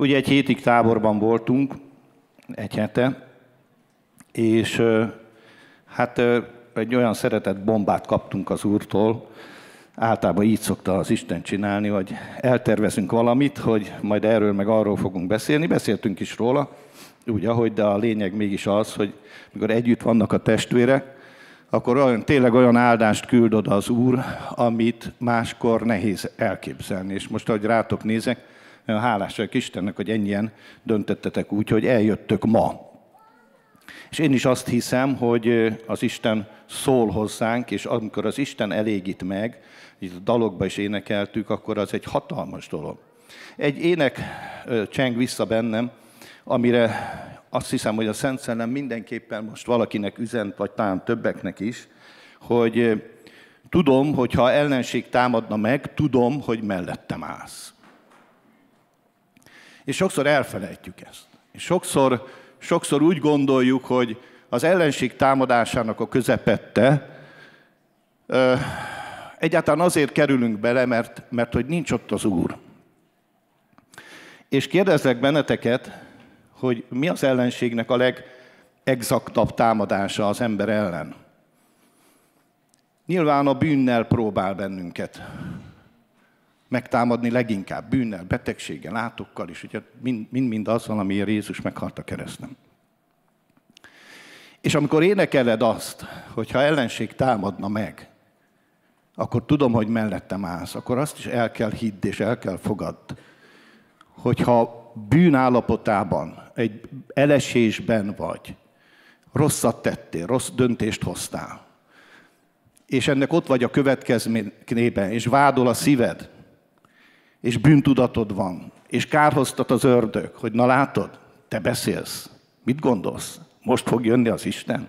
Ugye egy hétig táborban voltunk, egy hete, és hát egy olyan szeretett bombát kaptunk az úrtól, általában így szokta az Isten csinálni, hogy eltervezünk valamit, hogy majd erről meg arról fogunk beszélni. Beszéltünk is róla, úgy ahogy, de a lényeg mégis az, hogy mikor együtt vannak a testvérek, akkor olyan, tényleg olyan áldást küld oda az Úr, amit máskor nehéz elképzelni. És most, ahogy rátok nézek, nagyon hálás vagyok Istennek, hogy ennyien döntöttetek úgy, hogy eljöttök ma. És én is azt hiszem, hogy az Isten szól hozzánk, és amikor az Isten elégít meg, itt a dalokba is énekeltük, akkor az egy hatalmas dolog. Egy ének cseng vissza bennem, amire azt hiszem, hogy a Szent Szellem mindenképpen most valakinek üzent, vagy talán többeknek is, hogy tudom, hogy ha ellenség támadna meg, tudom, hogy mellettem állsz. És sokszor elfelejtjük ezt. És sokszor, sokszor úgy gondoljuk, hogy az ellenség támadásának a közepette ö, egyáltalán azért kerülünk bele, mert, mert hogy nincs ott az Úr. És kérdezlek benneteket, hogy mi az ellenségnek a legexaktabb támadása az ember ellen. Nyilván a bűnnel próbál bennünket megtámadni leginkább bűnnel, betegséggel, látokkal is, ugye mind-mind az valamiért Jézus meghalt a keresztem. És amikor énekeled azt, hogy ha ellenség támadna meg, akkor tudom, hogy mellettem állsz, akkor azt is el kell hidd és el kell fogadd, hogyha bűnállapotában, egy elesésben vagy, rosszat tettél, rossz döntést hoztál, és ennek ott vagy a következményében, és vádol a szíved, és bűntudatod van, és kárhoztat az ördög, hogy na látod, te beszélsz, mit gondolsz? Most fog jönni az Isten,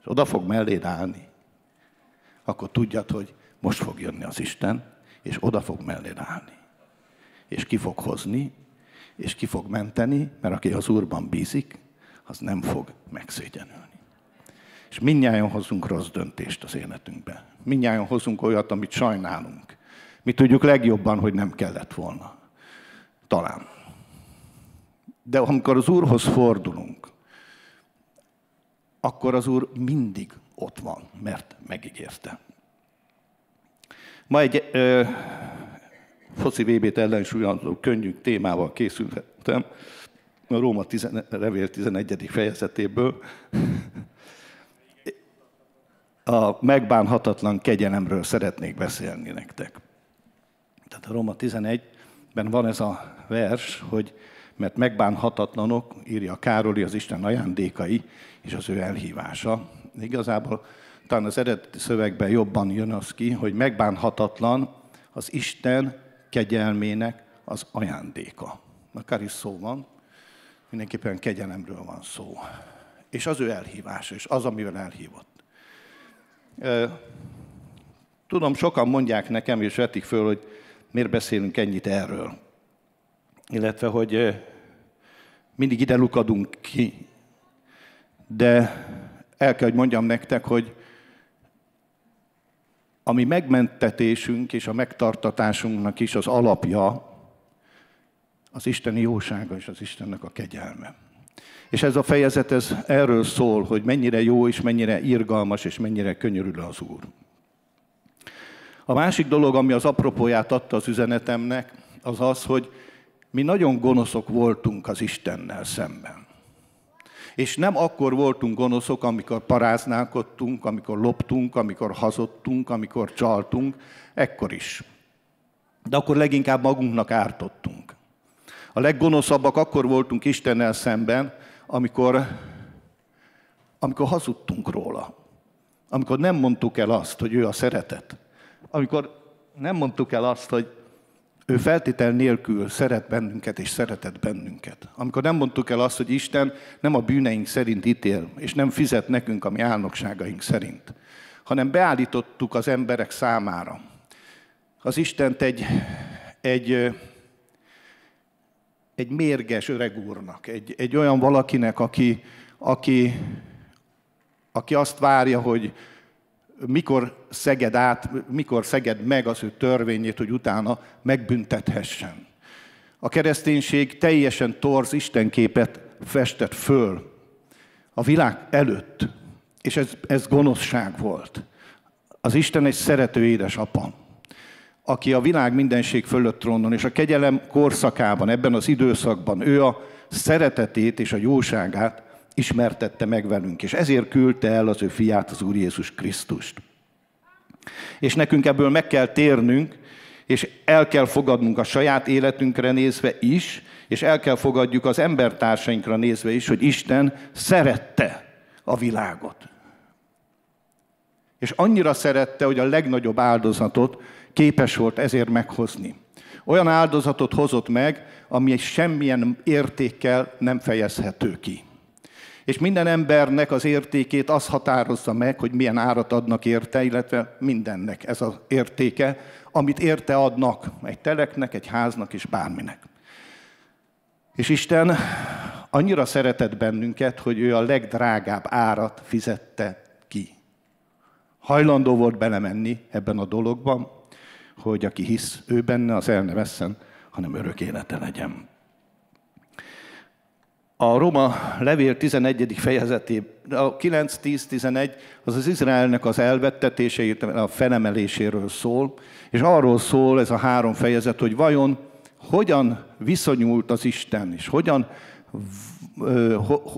és oda fog melléd állni. Akkor tudjad, hogy most fog jönni az Isten, és oda fog melléd állni. És ki fog hozni, és ki fog menteni, mert aki az Úrban bízik, az nem fog megszégyenülni. És mindnyáján hozunk rossz döntést az életünkbe. Mindnyáján hozunk olyat, amit sajnálunk. Mi tudjuk legjobban, hogy nem kellett volna. Talán. De amikor az Úrhoz fordulunk, akkor az Úr mindig ott van, mert megígérte. Ma egy ö, foci VB-t ellensúlyozó könnyű témával készültem, a Róma 10, revél 11. fejezetéből. A megbánhatatlan kegyelemről szeretnék beszélni nektek. Tehát a Róma 11-ben van ez a vers, hogy mert megbánhatatlanok, írja Károli, az Isten ajándékai és az ő elhívása. Igazából talán az eredeti szövegben jobban jön az ki, hogy megbánhatatlan az Isten kegyelmének az ajándéka. Akár is szó van, mindenképpen kegyelemről van szó. És az ő elhívása, és az, amivel elhívott. Tudom, sokan mondják nekem, és vetik föl, hogy miért beszélünk ennyit erről. Illetve, hogy mindig ide lukadunk ki. De el kell, hogy mondjam nektek, hogy ami megmentetésünk és a megtartatásunknak is az alapja, az Isteni jósága és az Istennek a kegyelme. És ez a fejezet ez erről szól, hogy mennyire jó és mennyire irgalmas és mennyire könyörül az Úr. A másik dolog, ami az apropóját adta az üzenetemnek, az az, hogy mi nagyon gonoszok voltunk az Istennel szemben. És nem akkor voltunk gonoszok, amikor paráználkodtunk, amikor loptunk, amikor hazudtunk, amikor csaltunk, ekkor is. De akkor leginkább magunknak ártottunk. A leggonoszabbak akkor voltunk Istennel szemben, amikor, amikor hazudtunk róla. Amikor nem mondtuk el azt, hogy ő a szeretet. Amikor nem mondtuk el azt, hogy ő feltétel nélkül szeret bennünket és szeretett bennünket. Amikor nem mondtuk el azt, hogy Isten nem a bűneink szerint ítél, és nem fizet nekünk a mi álnokságaink szerint, hanem beállítottuk az emberek számára. Az Istent egy, egy, egy mérges öreg úrnak, egy, egy olyan valakinek, aki, aki, aki azt várja, hogy, mikor szeged át, mikor szeged meg az ő törvényét, hogy utána megbüntethessen. A kereszténység teljesen torz istenképet festett föl a világ előtt, és ez, ez gonoszság volt. Az Isten egy szerető édesapa, aki a világ mindenség fölött trónon, és a kegyelem korszakában, ebben az időszakban ő a szeretetét és a jóságát ismertette meg velünk, és ezért küldte el az ő fiát, az Úr Jézus Krisztust. És nekünk ebből meg kell térnünk, és el kell fogadnunk a saját életünkre nézve is, és el kell fogadjuk az embertársainkra nézve is, hogy Isten szerette a világot. És annyira szerette, hogy a legnagyobb áldozatot képes volt ezért meghozni. Olyan áldozatot hozott meg, ami semmilyen értékkel nem fejezhető ki. És minden embernek az értékét az határozza meg, hogy milyen árat adnak érte, illetve mindennek ez az értéke, amit érte adnak egy teleknek, egy háznak és bárminek. És Isten annyira szeretett bennünket, hogy ő a legdrágább árat fizette ki. Hajlandó volt belemenni ebben a dologban, hogy aki hisz ő benne, az el ne vesszen, hanem örök élete legyen. A Roma levél 11. fejezetében, a 9-10-11 az az Izraelnek az elvettetéseit, a felemeléséről szól, és arról szól ez a három fejezet, hogy vajon hogyan viszonyult az Isten, és hogyan,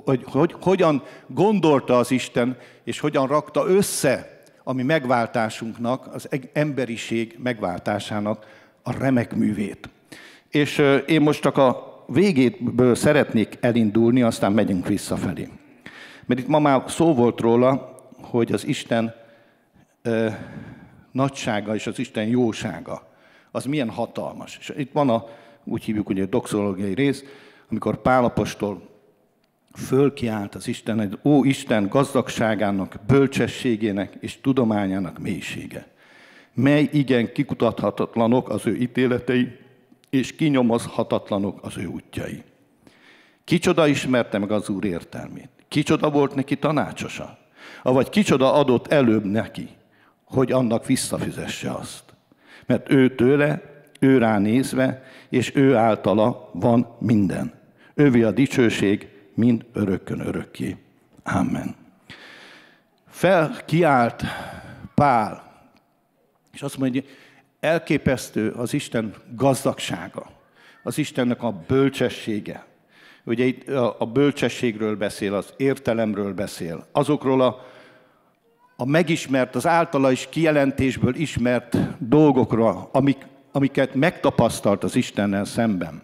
hogy, hogy, hogyan gondolta az Isten, és hogyan rakta össze a mi megváltásunknak, az emberiség megváltásának a remek művét. És én most csak a végéből szeretnék elindulni, aztán megyünk visszafelé. Mert itt ma már szó volt róla, hogy az Isten ö, nagysága és az Isten jósága, az milyen hatalmas. És itt van a, úgy hívjuk, hogy a doxológiai rész, amikor Pálapostól fölkiált az Isten, egy ó Isten gazdagságának, bölcsességének és tudományának mélysége, mely igen kikutathatatlanok az ő ítéletei, és kinyomozhatatlanok az ő útjai. Kicsoda ismerte meg az Úr értelmét? Kicsoda volt neki tanácsosa? Avagy kicsoda adott előbb neki, hogy annak visszafizesse azt? Mert ő tőle, ő rá nézve, és ő általa van minden. Ővi a dicsőség mind örökkön örökké. Amen. Felkiált Pál, és azt mondja, elképesztő az Isten gazdagsága, az Istennek a bölcsessége. Ugye itt a bölcsességről beszél, az értelemről beszél, azokról a, a megismert, az általa is kijelentésből ismert dolgokra, amik, amiket megtapasztalt az Istennel szemben.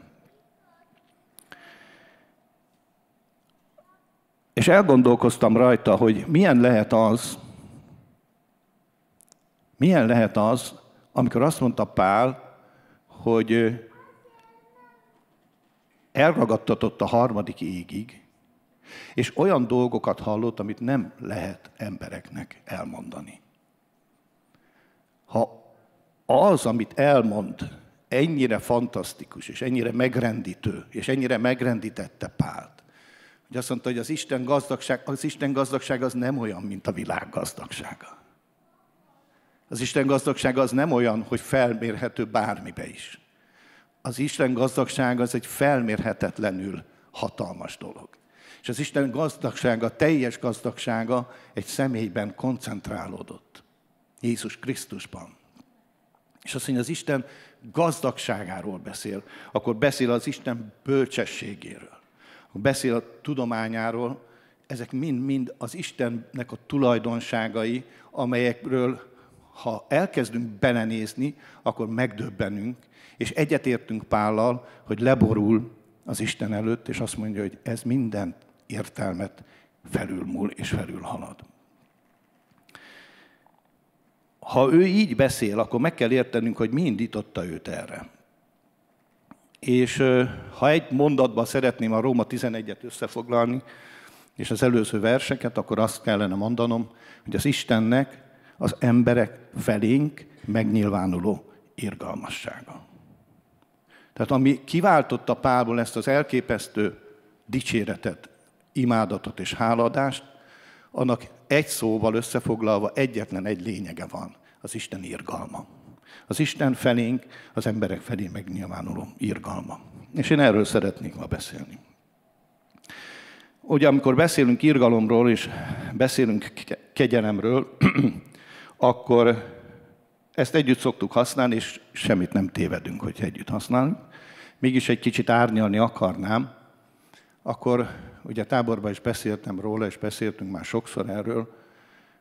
És elgondolkoztam rajta, hogy milyen lehet az, milyen lehet az, amikor azt mondta Pál, hogy elragadtatott a harmadik égig, és olyan dolgokat hallott, amit nem lehet embereknek elmondani. Ha az, amit elmond, ennyire fantasztikus, és ennyire megrendítő, és ennyire megrendítette Pált, hogy azt mondta, hogy az Isten gazdagság, az Isten gazdagság az nem olyan, mint a világ gazdagsága. Az Isten gazdagsága az nem olyan, hogy felmérhető bármibe is. Az Isten gazdagsága az egy felmérhetetlenül hatalmas dolog. És az Isten gazdagsága, teljes gazdagsága egy személyben koncentrálódott. Jézus Krisztusban. És azt mondja, az Isten gazdagságáról beszél, akkor beszél az Isten bölcsességéről, akkor beszél a tudományáról, ezek mind-mind az Istennek a tulajdonságai, amelyekről ha elkezdünk belenézni, akkor megdöbbenünk, és egyetértünk Pállal, hogy leborul az Isten előtt, és azt mondja, hogy ez minden értelmet felülmúl és felülhalad. Ha ő így beszél, akkor meg kell értenünk, hogy mi indította őt erre. És ha egy mondatban szeretném a Róma 11-et összefoglalni, és az előző verseket, akkor azt kellene mondanom, hogy az Istennek az emberek felénk megnyilvánuló irgalmassága. Tehát ami kiváltotta Pálból ezt az elképesztő dicséretet, imádatot és háladást, annak egy szóval összefoglalva egyetlen egy lényege van, az Isten irgalma. Az Isten felénk, az emberek felé megnyilvánuló irgalma. És én erről szeretnék ma beszélni. Ugye amikor beszélünk irgalomról és beszélünk kegyelemről, akkor ezt együtt szoktuk használni, és semmit nem tévedünk, hogy együtt használunk. Mégis egy kicsit árnyalni akarnám, akkor ugye táborban is beszéltem róla, és beszéltünk már sokszor erről,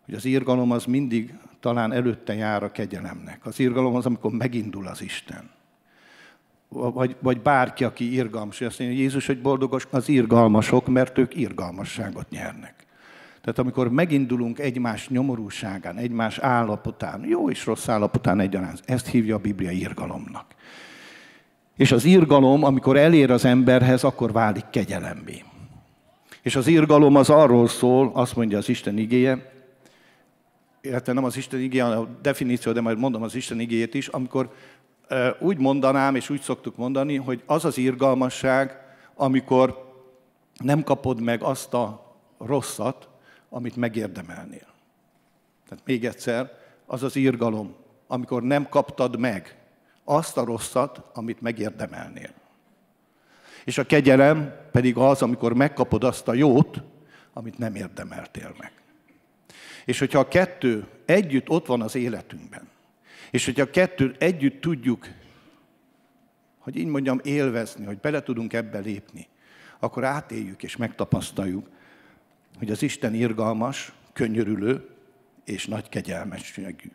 hogy az írgalom az mindig talán előtte jár a kegyelemnek. Az írgalom az, amikor megindul az Isten. Vagy, vagy bárki, aki irgalmas. Azt mondja, Jézus, hogy boldogos az irgalmasok, mert ők irgalmasságot nyernek. Tehát amikor megindulunk egymás nyomorúságán, egymás állapotán, jó és rossz állapotán egyaránt, ezt hívja a Biblia irgalomnak. És az irgalom, amikor elér az emberhez, akkor válik kegyelembé. És az irgalom az arról szól, azt mondja az Isten igéje, illetve nem az Isten igéje, a definíció, de majd mondom az Isten igéjét is, amikor úgy mondanám, és úgy szoktuk mondani, hogy az az irgalmasság, amikor nem kapod meg azt a rosszat, amit megérdemelnél. Tehát még egyszer, az az irgalom, amikor nem kaptad meg azt a rosszat, amit megérdemelnél. És a kegyelem pedig az, amikor megkapod azt a jót, amit nem érdemeltél meg. És hogyha a kettő együtt ott van az életünkben, és hogyha a kettő együtt tudjuk, hogy így mondjam, élvezni, hogy bele tudunk ebbe lépni, akkor átéljük és megtapasztaljuk, hogy az Isten irgalmas, könyörülő és nagy kegyelmességű.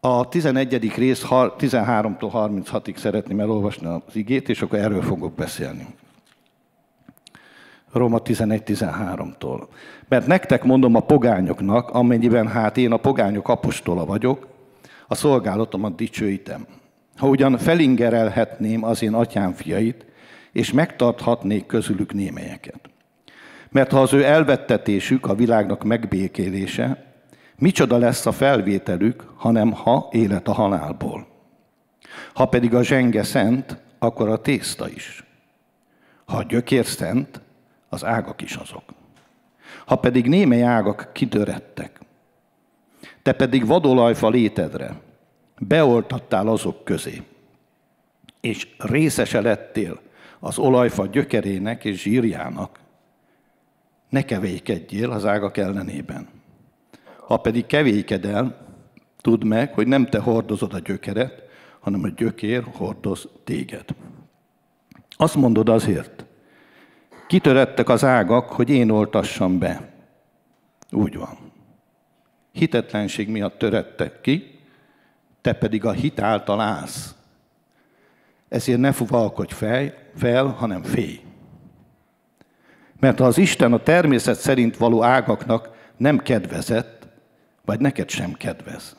A 11. rész 13-tól 36-ig szeretném elolvasni az igét, és akkor erről fogok beszélni. Róma 11-13-tól. Mert nektek mondom a pogányoknak, amennyiben hát én a pogányok apostola vagyok, a szolgálatomat dicsőítem. Ha ugyan felingerelhetném az én atyám fiait, és megtarthatnék közülük némelyeket. Mert ha az ő elvettetésük a világnak megbékélése, micsoda lesz a felvételük, hanem ha élet a halálból. Ha pedig a zsenge szent, akkor a tészta is. Ha a gyökér szent, az ágak is azok. Ha pedig némely ágak kitörettek, te pedig vadolajfa létedre, beoltattál azok közé, és részese lettél az olajfa gyökerének és zsírjának, ne kevékedjél az ágak ellenében. Ha pedig kevékedel, tudd meg, hogy nem te hordozod a gyökeret, hanem a gyökér hordoz téged. Azt mondod azért, kitörettek az ágak, hogy én oltassam be. Úgy van. Hitetlenség miatt törettek ki, te pedig a hit által állsz. Ezért ne fuvalkodj fel, fel, hanem félj. Mert ha az Isten a természet szerint való ágaknak nem kedvezett, vagy neked sem kedvez.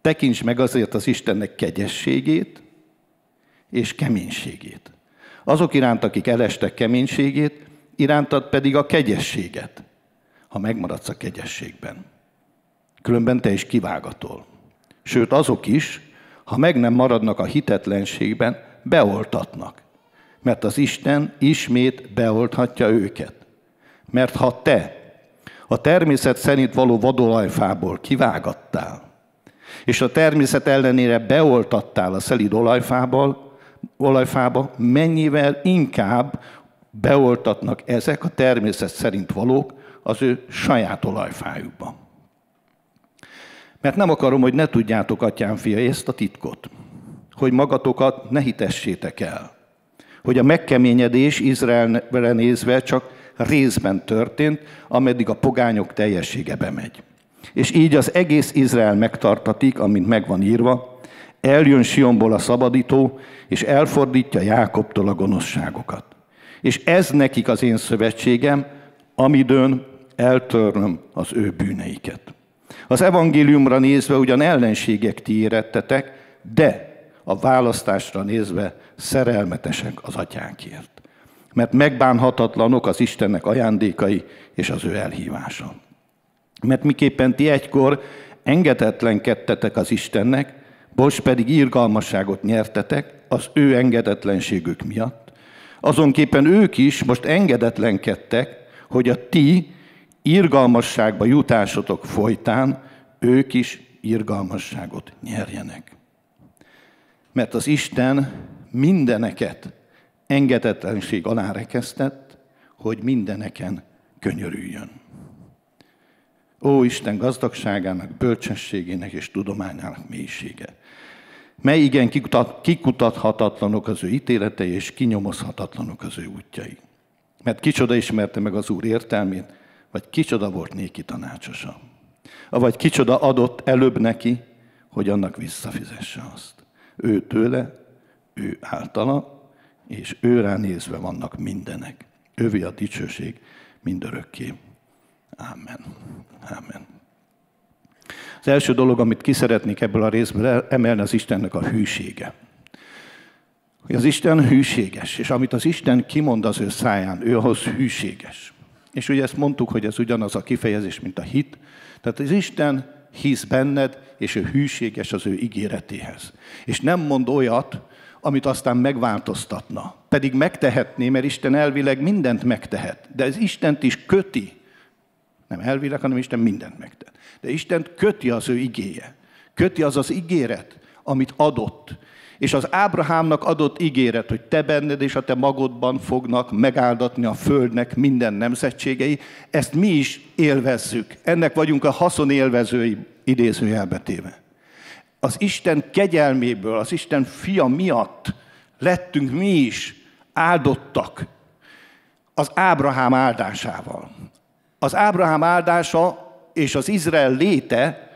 Tekints meg azért az Istennek kegyességét és keménységét. Azok iránt, akik elestek keménységét, irántad pedig a kegyességet, ha megmaradsz a kegyességben. Különben te is kivágatol. Sőt, azok is, ha meg nem maradnak a hitetlenségben, beoltatnak. Mert az Isten ismét beolthatja őket. Mert ha te a természet szerint való vadolajfából kivágattál, és a természet ellenére beoltattál a szelíd olajfából, olajfába, mennyivel inkább beoltatnak ezek a természet szerint valók az ő saját olajfájukba. Mert nem akarom, hogy ne tudjátok, atyám fia, ezt a titkot, hogy magatokat ne hitessétek el, hogy a megkeményedés Izraelre nézve csak részben történt, ameddig a pogányok teljessége bemegy. És így az egész Izrael megtartatik, amint megvan írva, eljön Sionból a szabadító, és elfordítja Jákobtól a gonoszságokat. És ez nekik az én szövetségem, amidőn eltörnöm az ő bűneiket. Az evangéliumra nézve ugyan ellenségek ti érettetek, de a választásra nézve szerelmetesek az atyánkért. Mert megbánhatatlanok az Istennek ajándékai és az ő elhívása. Mert miképpen ti egykor engedetlenkedtetek az Istennek, most pedig írgalmasságot nyertetek az ő engedetlenségük miatt, azonképpen ők is most engedetlenkedtek, hogy a ti irgalmasságba jutásotok folytán ők is irgalmasságot nyerjenek. Mert az Isten mindeneket engedetlenség alá rekesztett, hogy mindeneken könyörüljön. Ó Isten gazdagságának, bölcsességének és tudományának mélysége. Mely igen kikutathatatlanok az ő ítéletei, és kinyomozhatatlanok az ő útjai. Mert kicsoda ismerte meg az Úr értelmét, vagy kicsoda volt néki tanácsosa. Vagy kicsoda adott előbb neki, hogy annak visszafizesse azt. Ő tőle, ő általa, és őrá nézve vannak mindenek. Ővi a dicsőség mindörökké. Ámen. Ámen. Az első dolog, amit ki szeretnék ebből a részből emelni, az Istennek a hűsége. Hogy az Isten hűséges, és amit az Isten kimond az ő száján, ő ahhoz hűséges. És ugye ezt mondtuk, hogy ez ugyanaz a kifejezés, mint a hit. Tehát az Isten hisz benned, és ő hűséges az ő ígéretéhez. És nem mond olyat, amit aztán megváltoztatna. Pedig megtehetné, mert Isten elvileg mindent megtehet. De ez Istent is köti. Nem elvileg, hanem Isten mindent megtehet. De Istent köti az ő igéje. Köti az az ígéret, amit adott. És az Ábrahámnak adott ígéret, hogy te benned és a te magodban fognak megáldatni a földnek minden nemzetségei, ezt mi is élvezzük. Ennek vagyunk a haszon élvezői idézőjelbetéve. Az Isten kegyelméből, az Isten fia miatt lettünk mi is áldottak az Ábrahám áldásával. Az Ábrahám áldása és az Izrael léte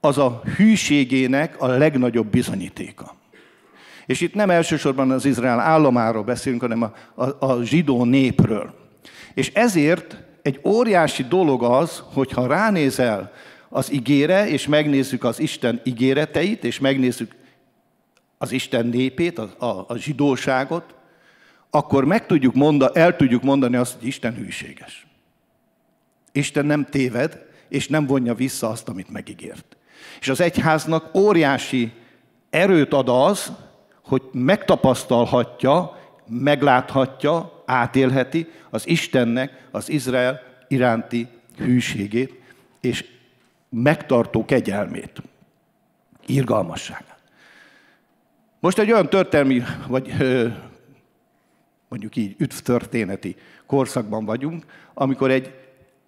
az a hűségének a legnagyobb bizonyítéka. És itt nem elsősorban az Izrael államáról beszélünk, hanem a, a, a zsidó népről. És ezért egy óriási dolog az, hogyha ránézel az igére, és megnézzük az Isten ígéreteit, és megnézzük az Isten népét, a, a, a zsidóságot, akkor meg tudjuk mondani, el tudjuk mondani azt, hogy Isten hűséges. Isten nem téved, és nem vonja vissza azt, amit megígért. És az egyháznak óriási erőt ad az, hogy megtapasztalhatja, megláthatja, átélheti az Istennek az Izrael iránti hűségét, és megtartó kegyelmét, irgalmasságát. Most egy olyan történelmi, vagy mondjuk így üdvtörténeti korszakban vagyunk, amikor egy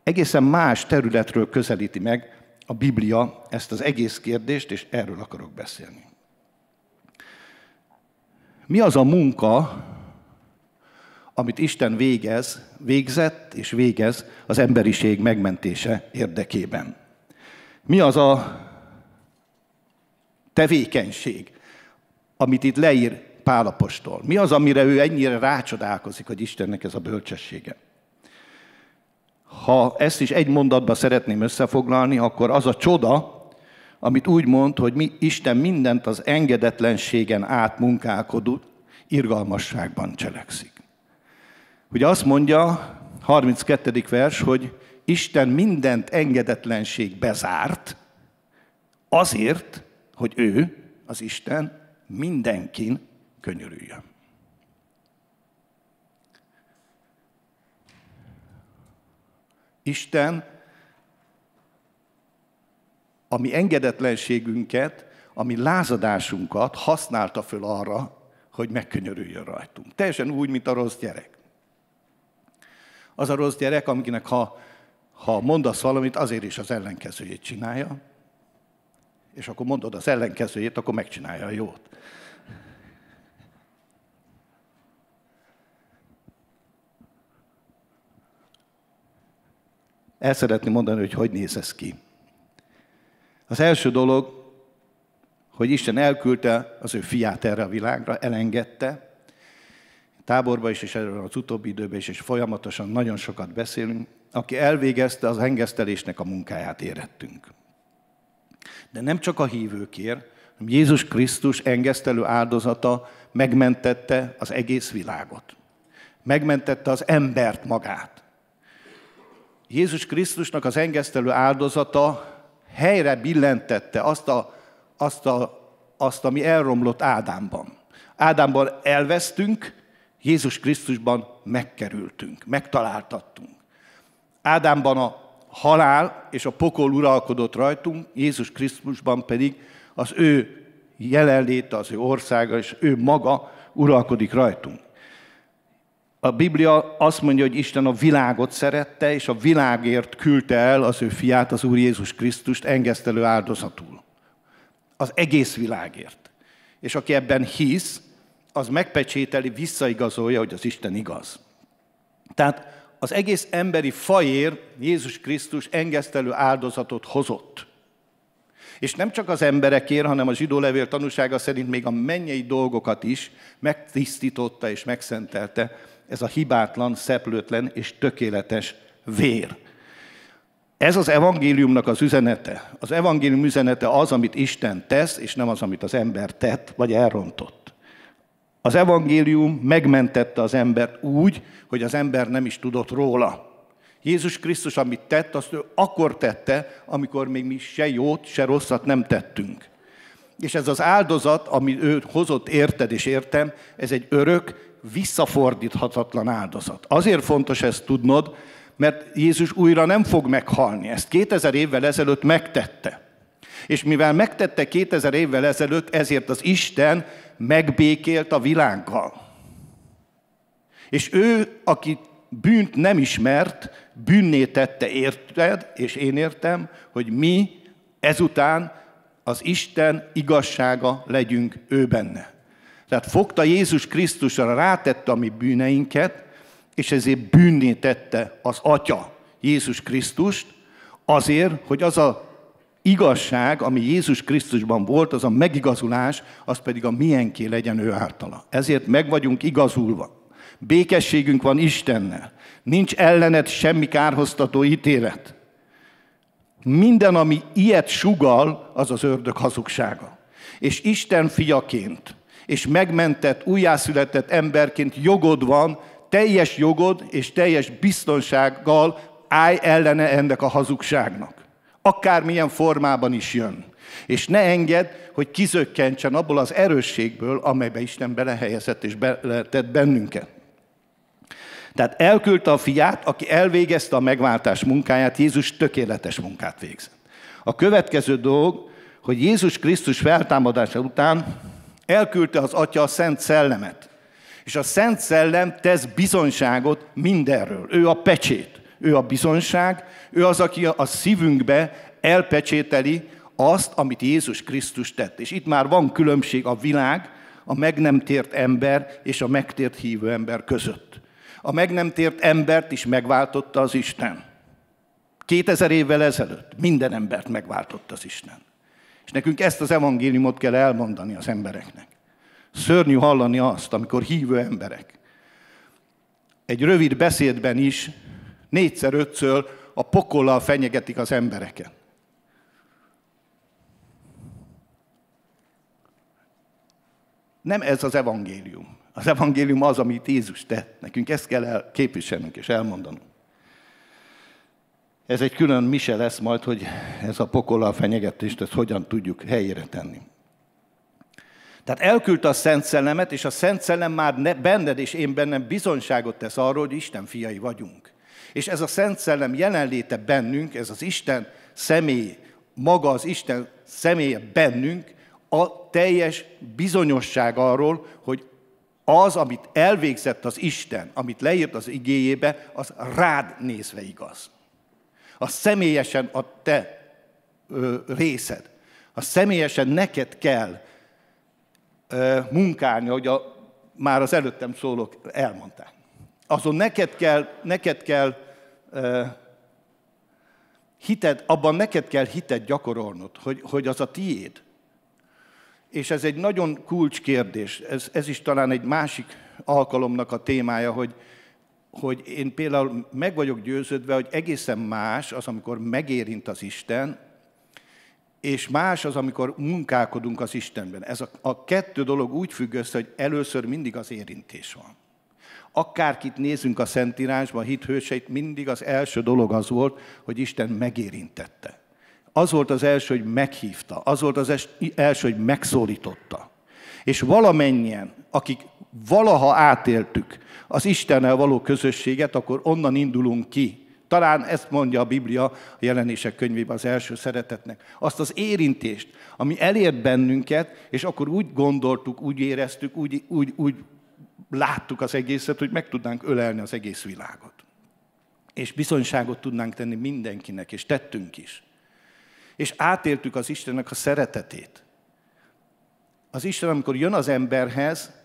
egészen más területről közelíti meg a Biblia ezt az egész kérdést, és erről akarok beszélni. Mi az a munka, amit Isten végez, végzett és végez az emberiség megmentése érdekében? Mi az a tevékenység, amit itt leír Pálapostól? Mi az, amire ő ennyire rácsodálkozik, hogy Istennek ez a bölcsessége? Ha ezt is egy mondatba szeretném összefoglalni, akkor az a csoda, amit úgy mond, hogy mi, Isten mindent az engedetlenségen át munkálkodó irgalmasságban cselekszik. Ugye azt mondja, 32. vers, hogy Isten mindent engedetlenség bezárt, azért, hogy ő, az Isten, mindenkin könyörüljön. Isten a mi engedetlenségünket, a mi lázadásunkat használta föl arra, hogy megkönyörüljön rajtunk. Teljesen úgy, mint a rossz gyerek. Az a rossz gyerek, amiknek ha ha mondasz valamit, azért is az ellenkezőjét csinálja, és akkor mondod az ellenkezőjét, akkor megcsinálja a jót. El szeretném mondani, hogy hogy néz ez ki. Az első dolog, hogy Isten elküldte az ő fiát erre a világra, elengedte, táborba is, és erről az utóbbi időben is, és folyamatosan nagyon sokat beszélünk, aki elvégezte az engesztelésnek a munkáját érettünk. De nem csak a hívőkér, hanem Jézus Krisztus engesztelő áldozata megmentette az egész világot. Megmentette az embert magát. Jézus Krisztusnak az engesztelő áldozata helyre billentette azt, a, azt, a, azt ami elromlott Ádámban. Ádámban elvesztünk, Jézus Krisztusban megkerültünk, megtaláltattunk. Ádámban a halál és a pokol uralkodott rajtunk, Jézus Krisztusban pedig az ő jelenléte, az ő országa, és ő maga uralkodik rajtunk. A Biblia azt mondja, hogy Isten a világot szerette, és a világért küldte el az ő fiát, az Úr Jézus Krisztust engesztelő áldozatul. Az egész világért. És aki ebben hisz, az megpecsételi, visszaigazolja, hogy az Isten igaz. Tehát az egész emberi fajér Jézus Krisztus engesztelő áldozatot hozott. És nem csak az emberekért, hanem a zsidó levél tanúsága szerint még a mennyei dolgokat is megtisztította és megszentelte ez a hibátlan, szeplőtlen és tökéletes vér. Ez az evangéliumnak az üzenete. Az evangélium üzenete az, amit Isten tesz, és nem az, amit az ember tett, vagy elrontott. Az evangélium megmentette az embert úgy, hogy az ember nem is tudott róla. Jézus Krisztus, amit tett, azt ő akkor tette, amikor még mi se jót, se rosszat nem tettünk. És ez az áldozat, ami ő hozott érted és értem, ez egy örök, visszafordíthatatlan áldozat. Azért fontos ezt tudnod, mert Jézus újra nem fog meghalni. Ezt 2000 évvel ezelőtt megtette. És mivel megtette 2000 évvel ezelőtt, ezért az Isten megbékélt a világgal. És ő, aki bűnt nem ismert, bűnné tette érted, és én értem, hogy mi ezután az Isten igazsága legyünk ő benne. Tehát fogta Jézus Krisztusra, rátette a mi bűneinket, és ezért bűnné tette az Atya Jézus Krisztust, azért, hogy az a igazság, ami Jézus Krisztusban volt, az a megigazulás, az pedig a miénké legyen ő általa. Ezért meg vagyunk igazulva. Békességünk van Istennel. Nincs ellened semmi kárhoztató ítélet. Minden, ami ilyet sugal, az az ördög hazugsága. És Isten fiaként, és megmentett, újjászületett emberként jogod van, teljes jogod és teljes biztonsággal állj ellene ennek a hazugságnak. Akármilyen formában is jön. És ne engedd, hogy kizökkentsen abból az erősségből, amelybe Isten belehelyezett és beletett bennünket. Tehát elküldte a fiát, aki elvégezte a megváltás munkáját, Jézus tökéletes munkát végzett. A következő dolog, hogy Jézus Krisztus feltámadása után elküldte az Atya a Szent Szellemet. És a Szent Szellem tesz bizonyságot mindenről. Ő a pecsét, ő a bizonyság, ő az, aki a szívünkbe elpecsételi azt, amit Jézus Krisztus tett. És itt már van különbség a világ, a meg nem tért ember és a megtért hívő ember között. A meg nem tért embert is megváltotta az Isten. 2000 évvel ezelőtt minden embert megváltott az Isten. És nekünk ezt az evangéliumot kell elmondani az embereknek. Szörnyű hallani azt, amikor hívő emberek egy rövid beszédben is négyszer-ötször a pokollal fenyegetik az embereket. Nem ez az evangélium. Az evangélium az, amit Jézus tett. Nekünk ezt kell el képviselnünk és elmondanunk. Ez egy külön mise lesz majd, hogy ez a pokollal fenyegetést, ezt hogyan tudjuk helyére tenni. Tehát elküldte a Szent Szellemet, és a Szent Szellem már benned és én bennem bizonyságot tesz arról, hogy Isten fiai vagyunk. És ez a Szent Szellem jelenléte bennünk, ez az Isten személy, maga az Isten személye bennünk, a teljes bizonyosság arról, hogy az, amit elvégzett az Isten, amit leírt az igéjébe, az rád nézve igaz. A személyesen a te ö, részed. A személyesen neked kell ö, munkálni, hogy a, már az előttem szólók elmondták. Azon neked kell, neked kell ö, hited, abban neked kell hited gyakorolnod, hogy, hogy az a tiéd. És ez egy nagyon kulcskérdés, ez, ez is talán egy másik alkalomnak a témája, hogy, hogy én például meg vagyok győződve, hogy egészen más az, amikor megérint az Isten, és más az, amikor munkálkodunk az Istenben. Ez a, a kettő dolog úgy függ össze, hogy először mindig az érintés van. Akárkit nézünk a Szentírásban, a hithőseit, mindig az első dolog az volt, hogy Isten megérintette. Az volt az első, hogy meghívta, az volt az első, hogy megszólította. És valamennyien, akik valaha átéltük az Istennel való közösséget, akkor onnan indulunk ki Talán ezt mondja a Biblia a jelenések könyvében az első szeretetnek. Azt az érintést, ami elért bennünket, és akkor úgy gondoltuk, úgy éreztük, úgy, úgy, úgy láttuk az egészet, hogy meg tudnánk ölelni az egész világot. És bizonyságot tudnánk tenni mindenkinek, és tettünk is. És átéltük az Istennek a szeretetét. Az Isten, amikor jön az emberhez,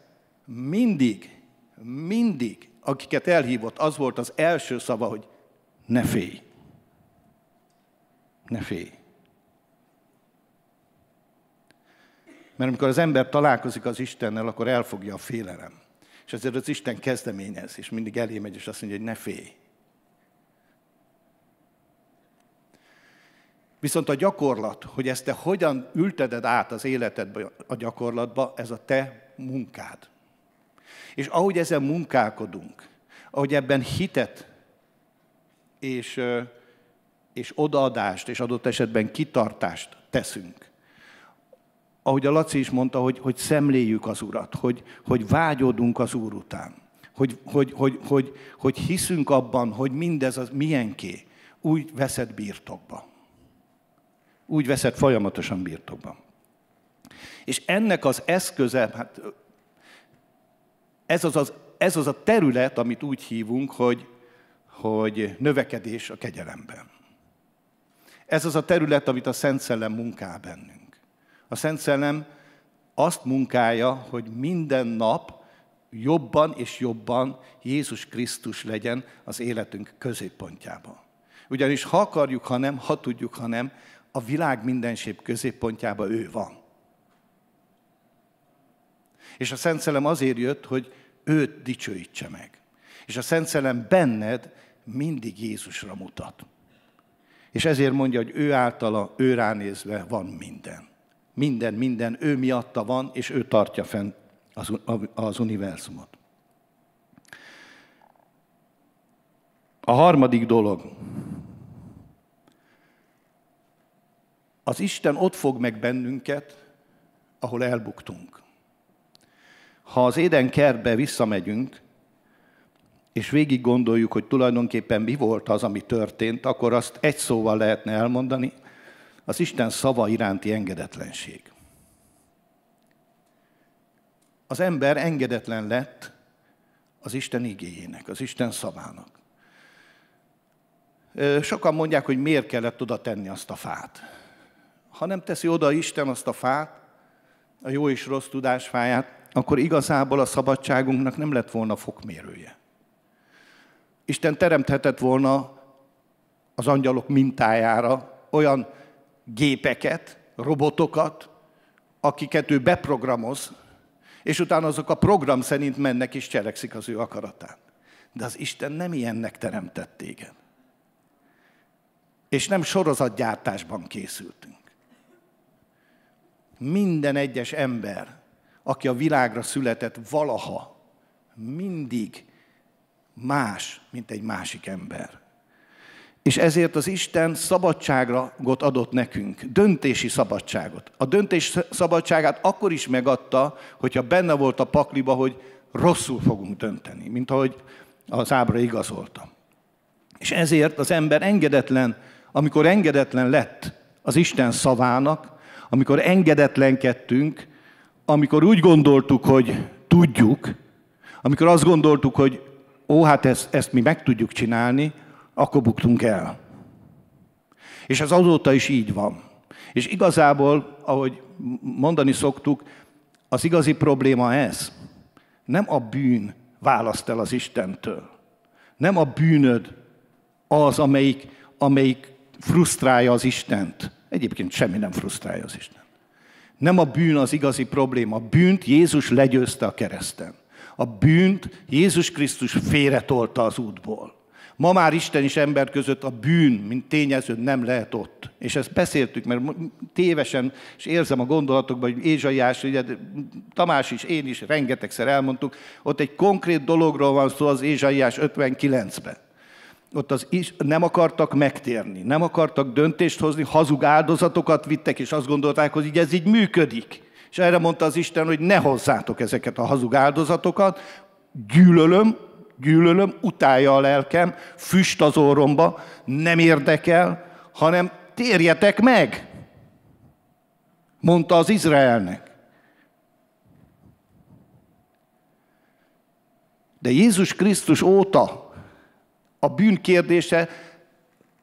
mindig, mindig, akiket elhívott, az volt az első szava, hogy ne félj. Ne félj. Mert amikor az ember találkozik az Istennel, akkor elfogja a félelem. És ezért az Isten kezdeményez, és mindig elé megy, és azt mondja, hogy ne félj. Viszont a gyakorlat, hogy ezt te hogyan ülteded át az életedbe, a gyakorlatba, ez a te munkád. És ahogy ezen munkálkodunk, ahogy ebben hitet és, és odaadást, és adott esetben kitartást teszünk, ahogy a Laci is mondta, hogy, hogy szemléljük az Urat, hogy, hogy vágyódunk az Úr után, hogy, hogy, hogy, hogy, hogy hiszünk abban, hogy mindez az milyenké, úgy veszed birtokba. Úgy veszed folyamatosan birtokba. És ennek az eszköze, hát ez az, az, ez az a terület, amit úgy hívunk, hogy, hogy növekedés a kegyelemben. Ez az a terület, amit a Szent Szellem munkál bennünk. A Szent Szellem azt munkálja, hogy minden nap jobban és jobban Jézus Krisztus legyen az életünk középpontjában. Ugyanis ha akarjuk, ha nem, ha tudjuk, ha nem, a világ mindenség középpontjában ő van. És a Szent Szellem azért jött, hogy őt dicsőítse meg. És a Szent Szellem benned mindig Jézusra mutat. És ezért mondja, hogy ő általa, ő ránézve van minden. Minden, minden ő miatta van, és ő tartja fenn az, az univerzumot. A harmadik dolog. Az Isten ott fog meg bennünket, ahol elbuktunk. Ha az éden kertbe visszamegyünk, és végig gondoljuk, hogy tulajdonképpen mi volt az, ami történt, akkor azt egy szóval lehetne elmondani, az Isten szava iránti engedetlenség. Az ember engedetlen lett az Isten igéjének, az Isten szavának. Sokan mondják, hogy miért kellett oda tenni azt a fát. Ha nem teszi oda Isten azt a fát, a jó és rossz tudás fáját, akkor igazából a szabadságunknak nem lett volna fokmérője. Isten teremthetett volna az angyalok mintájára olyan gépeket, robotokat, akiket ő beprogramoz, és utána azok a program szerint mennek és cselekszik az ő akaratán. De az Isten nem ilyennek teremtett téged. És nem sorozatgyártásban készültünk. Minden egyes ember, aki a világra született valaha, mindig más, mint egy másik ember. És ezért az Isten szabadságot adott nekünk, döntési szabadságot. A döntés szabadságát akkor is megadta, hogyha benne volt a pakliba, hogy rosszul fogunk dönteni, mint ahogy az ábra igazolta. És ezért az ember engedetlen, amikor engedetlen lett az Isten szavának, amikor engedetlenkedtünk, amikor úgy gondoltuk, hogy tudjuk, amikor azt gondoltuk, hogy ó, hát ezt, ezt mi meg tudjuk csinálni, akkor buktunk el. És ez azóta is így van. És igazából, ahogy mondani szoktuk, az igazi probléma ez. Nem a bűn választ el az Istentől. Nem a bűnöd az, amelyik, amelyik frusztrálja az Istent. Egyébként semmi nem frusztrálja az Istent. Nem a bűn az igazi probléma. A bűnt Jézus legyőzte a kereszten. A bűnt Jézus Krisztus félretolta az útból. Ma már Isten és ember között a bűn, mint tényező nem lehet ott. És ezt beszéltük, mert tévesen, és érzem a gondolatokban, hogy Ézsaiás, ugye, Tamás is, én is rengetegszer elmondtuk, ott egy konkrét dologról van szó az Ézsaiás 59-ben. Ott az is nem akartak megtérni, nem akartak döntést hozni, hazug áldozatokat vittek, és azt gondolták, hogy így ez így működik. És erre mondta az Isten, hogy ne hozzátok ezeket a hazug áldozatokat, gyűlölöm, gyűlölöm, utálja a lelkem, füst az orromba, nem érdekel, hanem térjetek meg, mondta az Izraelnek. De Jézus Krisztus óta a bűn kérdése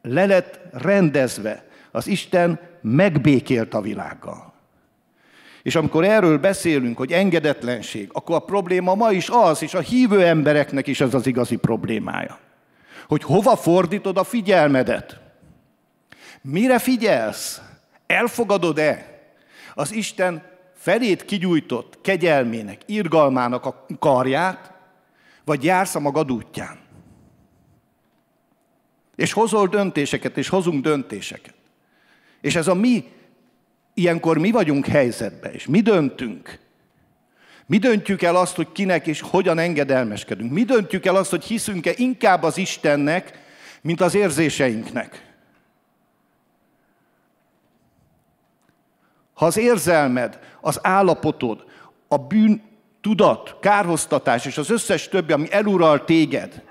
le lett rendezve. Az Isten megbékélt a világgal. És amikor erről beszélünk, hogy engedetlenség, akkor a probléma ma is az, és a hívő embereknek is az az igazi problémája. Hogy hova fordítod a figyelmedet? Mire figyelsz? Elfogadod-e az Isten felét kigyújtott kegyelmének, irgalmának a karját, vagy jársz a magad útján? És hozol döntéseket, és hozunk döntéseket. És ez a mi, ilyenkor mi vagyunk helyzetben, és mi döntünk. Mi döntjük el azt, hogy kinek és hogyan engedelmeskedünk. Mi döntjük el azt, hogy hiszünk-e inkább az Istennek, mint az érzéseinknek. Ha az érzelmed, az állapotod, a bűn tudat, kárhoztatás és az összes többi, ami elural téged,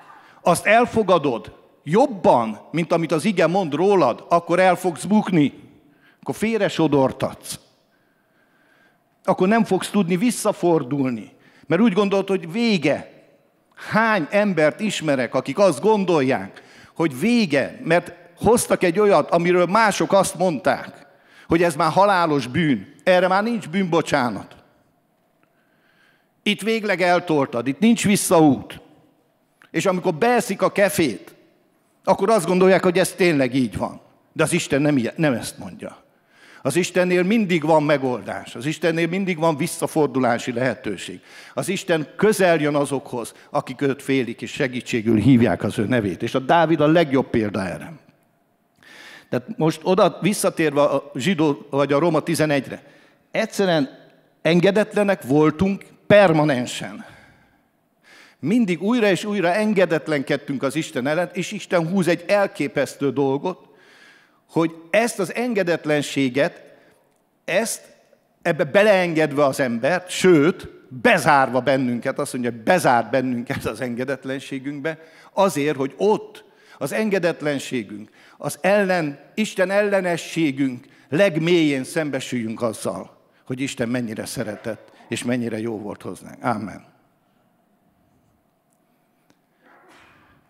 azt elfogadod jobban, mint amit az ige mond rólad, akkor el fogsz bukni. Akkor félre sodortatsz. Akkor nem fogsz tudni visszafordulni. Mert úgy gondolod, hogy vége. Hány embert ismerek, akik azt gondolják, hogy vége, mert hoztak egy olyat, amiről mások azt mondták, hogy ez már halálos bűn. Erre már nincs bűnbocsánat. Itt végleg eltoltad, itt nincs visszaút. És amikor beeszik a kefét, akkor azt gondolják, hogy ez tényleg így van. De az Isten nem, nem ezt mondja. Az Istennél mindig van megoldás, az Istennél mindig van visszafordulási lehetőség. Az Isten közel jön azokhoz, akik őt félik és segítségül hívják az ő nevét. És a Dávid a legjobb példa erre. Tehát most oda visszatérve a zsidó vagy a Roma 11-re, egyszerűen engedetlenek voltunk permanensen. Mindig újra és újra engedetlenkedtünk az Isten ellen, és Isten húz egy elképesztő dolgot, hogy ezt az engedetlenséget, ezt ebbe beleengedve az embert, sőt, bezárva bennünket, azt mondja, hogy bezárt bennünket az engedetlenségünkbe, azért, hogy ott az engedetlenségünk, az ellen, Isten ellenességünk legmélyén szembesüljünk azzal, hogy Isten mennyire szeretett, és mennyire jó volt hozzánk. Amen.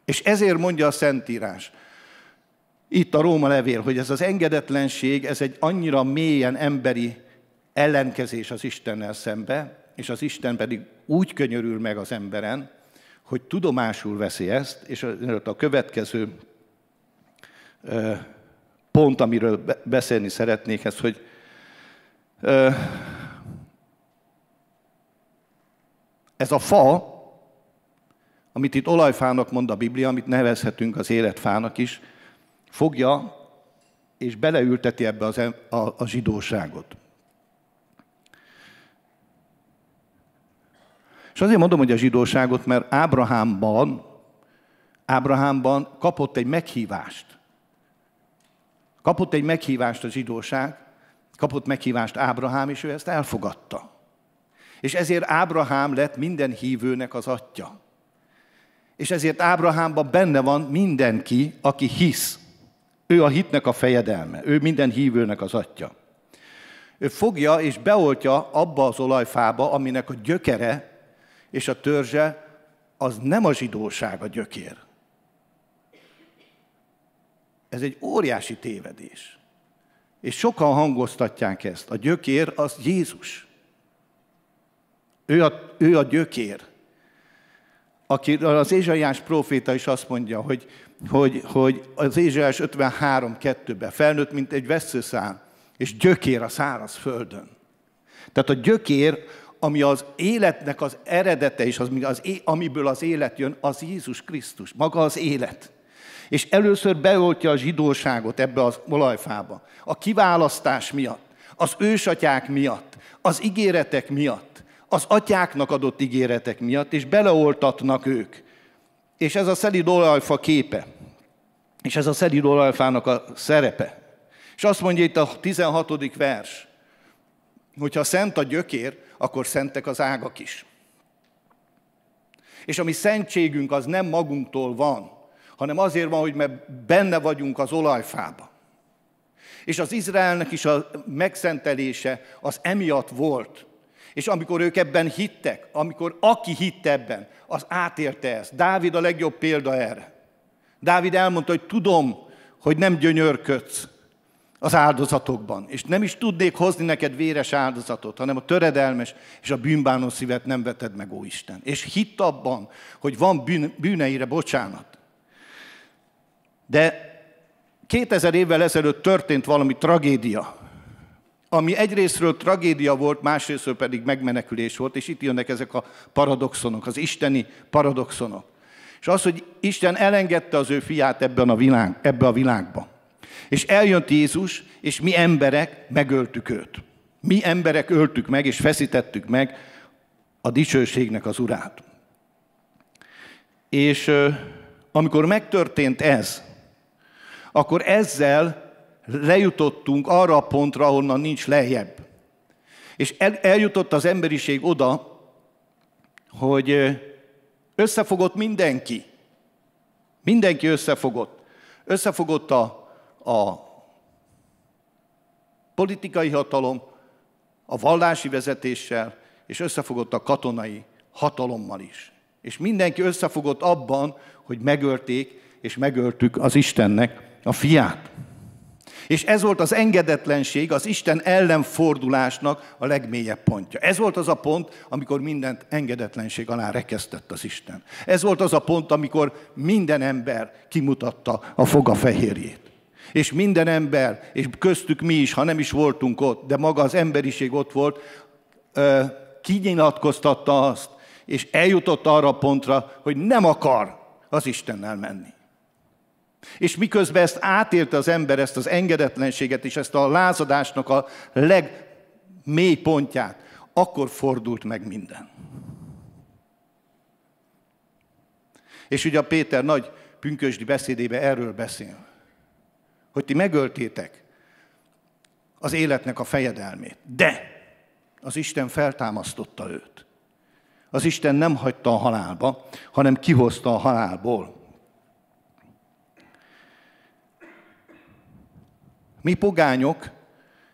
És ezért mondja a Szentírás, itt a Róma levél, hogy ez az engedetlenség, ez egy annyira mélyen emberi ellenkezés az Istennel szembe, és az Isten pedig úgy könyörül meg az emberen, hogy tudomásul veszi ezt, és a következő pont, amiről beszélni szeretnék, ez, hogy ez a fa, amit itt olajfának mond a Biblia, amit nevezhetünk az életfának is, fogja és beleülteti ebbe az, a, a zsidóságot. És azért mondom, hogy a zsidóságot, mert Ábrahámban, Ábrahámban kapott egy meghívást. Kapott egy meghívást a zsidóság, kapott meghívást Ábrahám, és ő ezt elfogadta. És ezért Ábrahám lett minden hívőnek az atya. És ezért Ábrahámban benne van mindenki, aki hisz. Ő a hitnek a fejedelme, ő minden hívőnek az atya. Ő fogja és beoltja abba az olajfába, aminek a gyökere és a törzse az nem a zsidóság a gyökér. Ez egy óriási tévedés. És sokan hangoztatják ezt. A gyökér az Jézus. Ő a, ő a gyökér. Aki, az Ézsaiás próféta is azt mondja, hogy, hogy, hogy az Ézsaiás 53.2-ben felnőtt, mint egy veszőszám, és gyökér a száraz földön. Tehát a gyökér, ami az életnek az eredete, és az, az, amiből az élet jön, az Jézus Krisztus, maga az élet. És először beoltja a zsidóságot ebbe az olajfába. A kiválasztás miatt, az ősatyák miatt, az ígéretek miatt, az atyáknak adott ígéretek miatt, és beleoltatnak ők. És ez a szelid olajfa képe. És ez a szelid olajfának a szerepe. És azt mondja itt a 16. vers, hogyha szent a gyökér, akkor szentek az ágak is. És a mi szentségünk az nem magunktól van, hanem azért van, hogy mert benne vagyunk az olajfába. És az Izraelnek is a megszentelése az emiatt volt. És amikor ők ebben hittek, amikor aki hitt ebben, az átélte ezt. Dávid a legjobb példa erre. Dávid elmondta, hogy tudom, hogy nem gyönyörködsz az áldozatokban, és nem is tudnék hozni neked véres áldozatot, hanem a töredelmes és a bűnbánó szívet nem veted meg, ó Isten. És hitt abban, hogy van bűn, bűneire bocsánat. De 2000 évvel ezelőtt történt valami tragédia, ami egyrésztről tragédia volt, másrésztről pedig megmenekülés volt, és itt jönnek ezek a paradoxonok, az isteni paradoxonok. És az, hogy Isten elengedte az ő fiát ebben a világ, ebbe a világba. És eljött Jézus, és mi emberek megöltük őt. Mi emberek öltük meg, és feszítettük meg a dicsőségnek az urát. És amikor megtörtént ez, akkor ezzel lejutottunk arra a pontra, ahonnan nincs lejjebb. És el, eljutott az emberiség oda, hogy összefogott mindenki. Mindenki összefogott. Összefogott a, a politikai hatalom, a vallási vezetéssel, és összefogott a katonai hatalommal is. És mindenki összefogott abban, hogy megölték, és megöltük az Istennek a fiát. És ez volt az engedetlenség, az Isten ellenfordulásnak a legmélyebb pontja. Ez volt az a pont, amikor mindent engedetlenség alá rekesztett az Isten. Ez volt az a pont, amikor minden ember kimutatta a foga fehérjét. És minden ember, és köztük mi is, ha nem is voltunk ott, de maga az emberiség ott volt, kinyilatkoztatta azt, és eljutott arra a pontra, hogy nem akar az Istennel menni. És miközben ezt átélte az ember, ezt az engedetlenséget és ezt a lázadásnak a legmély pontját, akkor fordult meg minden. És ugye a Péter nagy pünkösdi beszédébe erről beszél, hogy ti megöltétek az életnek a fejedelmét, de az Isten feltámasztotta őt. Az Isten nem hagyta a halálba, hanem kihozta a halálból. Mi pogányok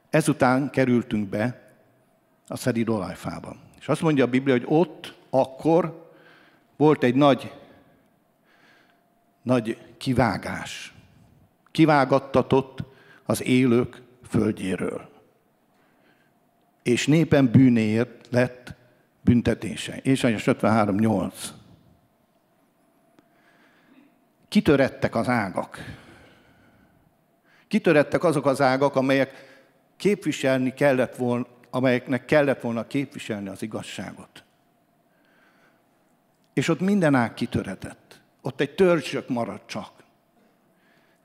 ezután kerültünk be a Szedid olajfába. És azt mondja a Biblia, hogy ott akkor volt egy nagy, nagy kivágás. Kivágattatott az élők földjéről. És népen bűnéért lett büntetése. És 53.8. Kitörettek az ágak Kitörettek azok az ágak, amelyek képviselni kellett volna, amelyeknek kellett volna képviselni az igazságot. És ott minden ág kitöretett. Ott egy törzsök maradt csak.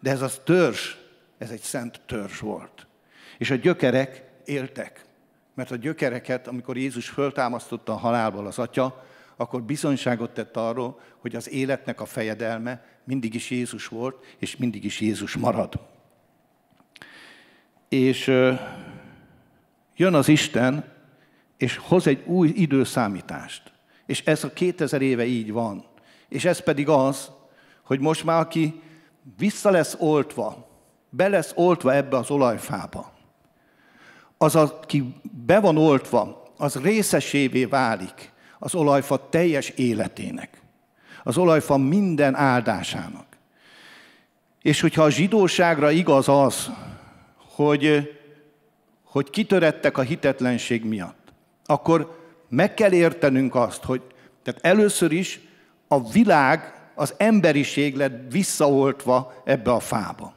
De ez az törzs, ez egy szent törzs volt. És a gyökerek éltek. Mert a gyökereket, amikor Jézus föltámasztotta a halálból az atya, akkor bizonyságot tett arról, hogy az életnek a fejedelme mindig is Jézus volt, és mindig is Jézus marad. És jön az Isten, és hoz egy új időszámítást. És ez a 2000 éve így van. És ez pedig az, hogy most már aki vissza lesz oltva, be lesz oltva ebbe az olajfába, az, aki be van oltva, az részesévé válik az olajfa teljes életének. Az olajfa minden áldásának. És hogyha a zsidóságra igaz az, hogy, hogy kitörettek a hitetlenség miatt, akkor meg kell értenünk azt, hogy tehát először is a világ, az emberiség lett visszaoltva ebbe a fába.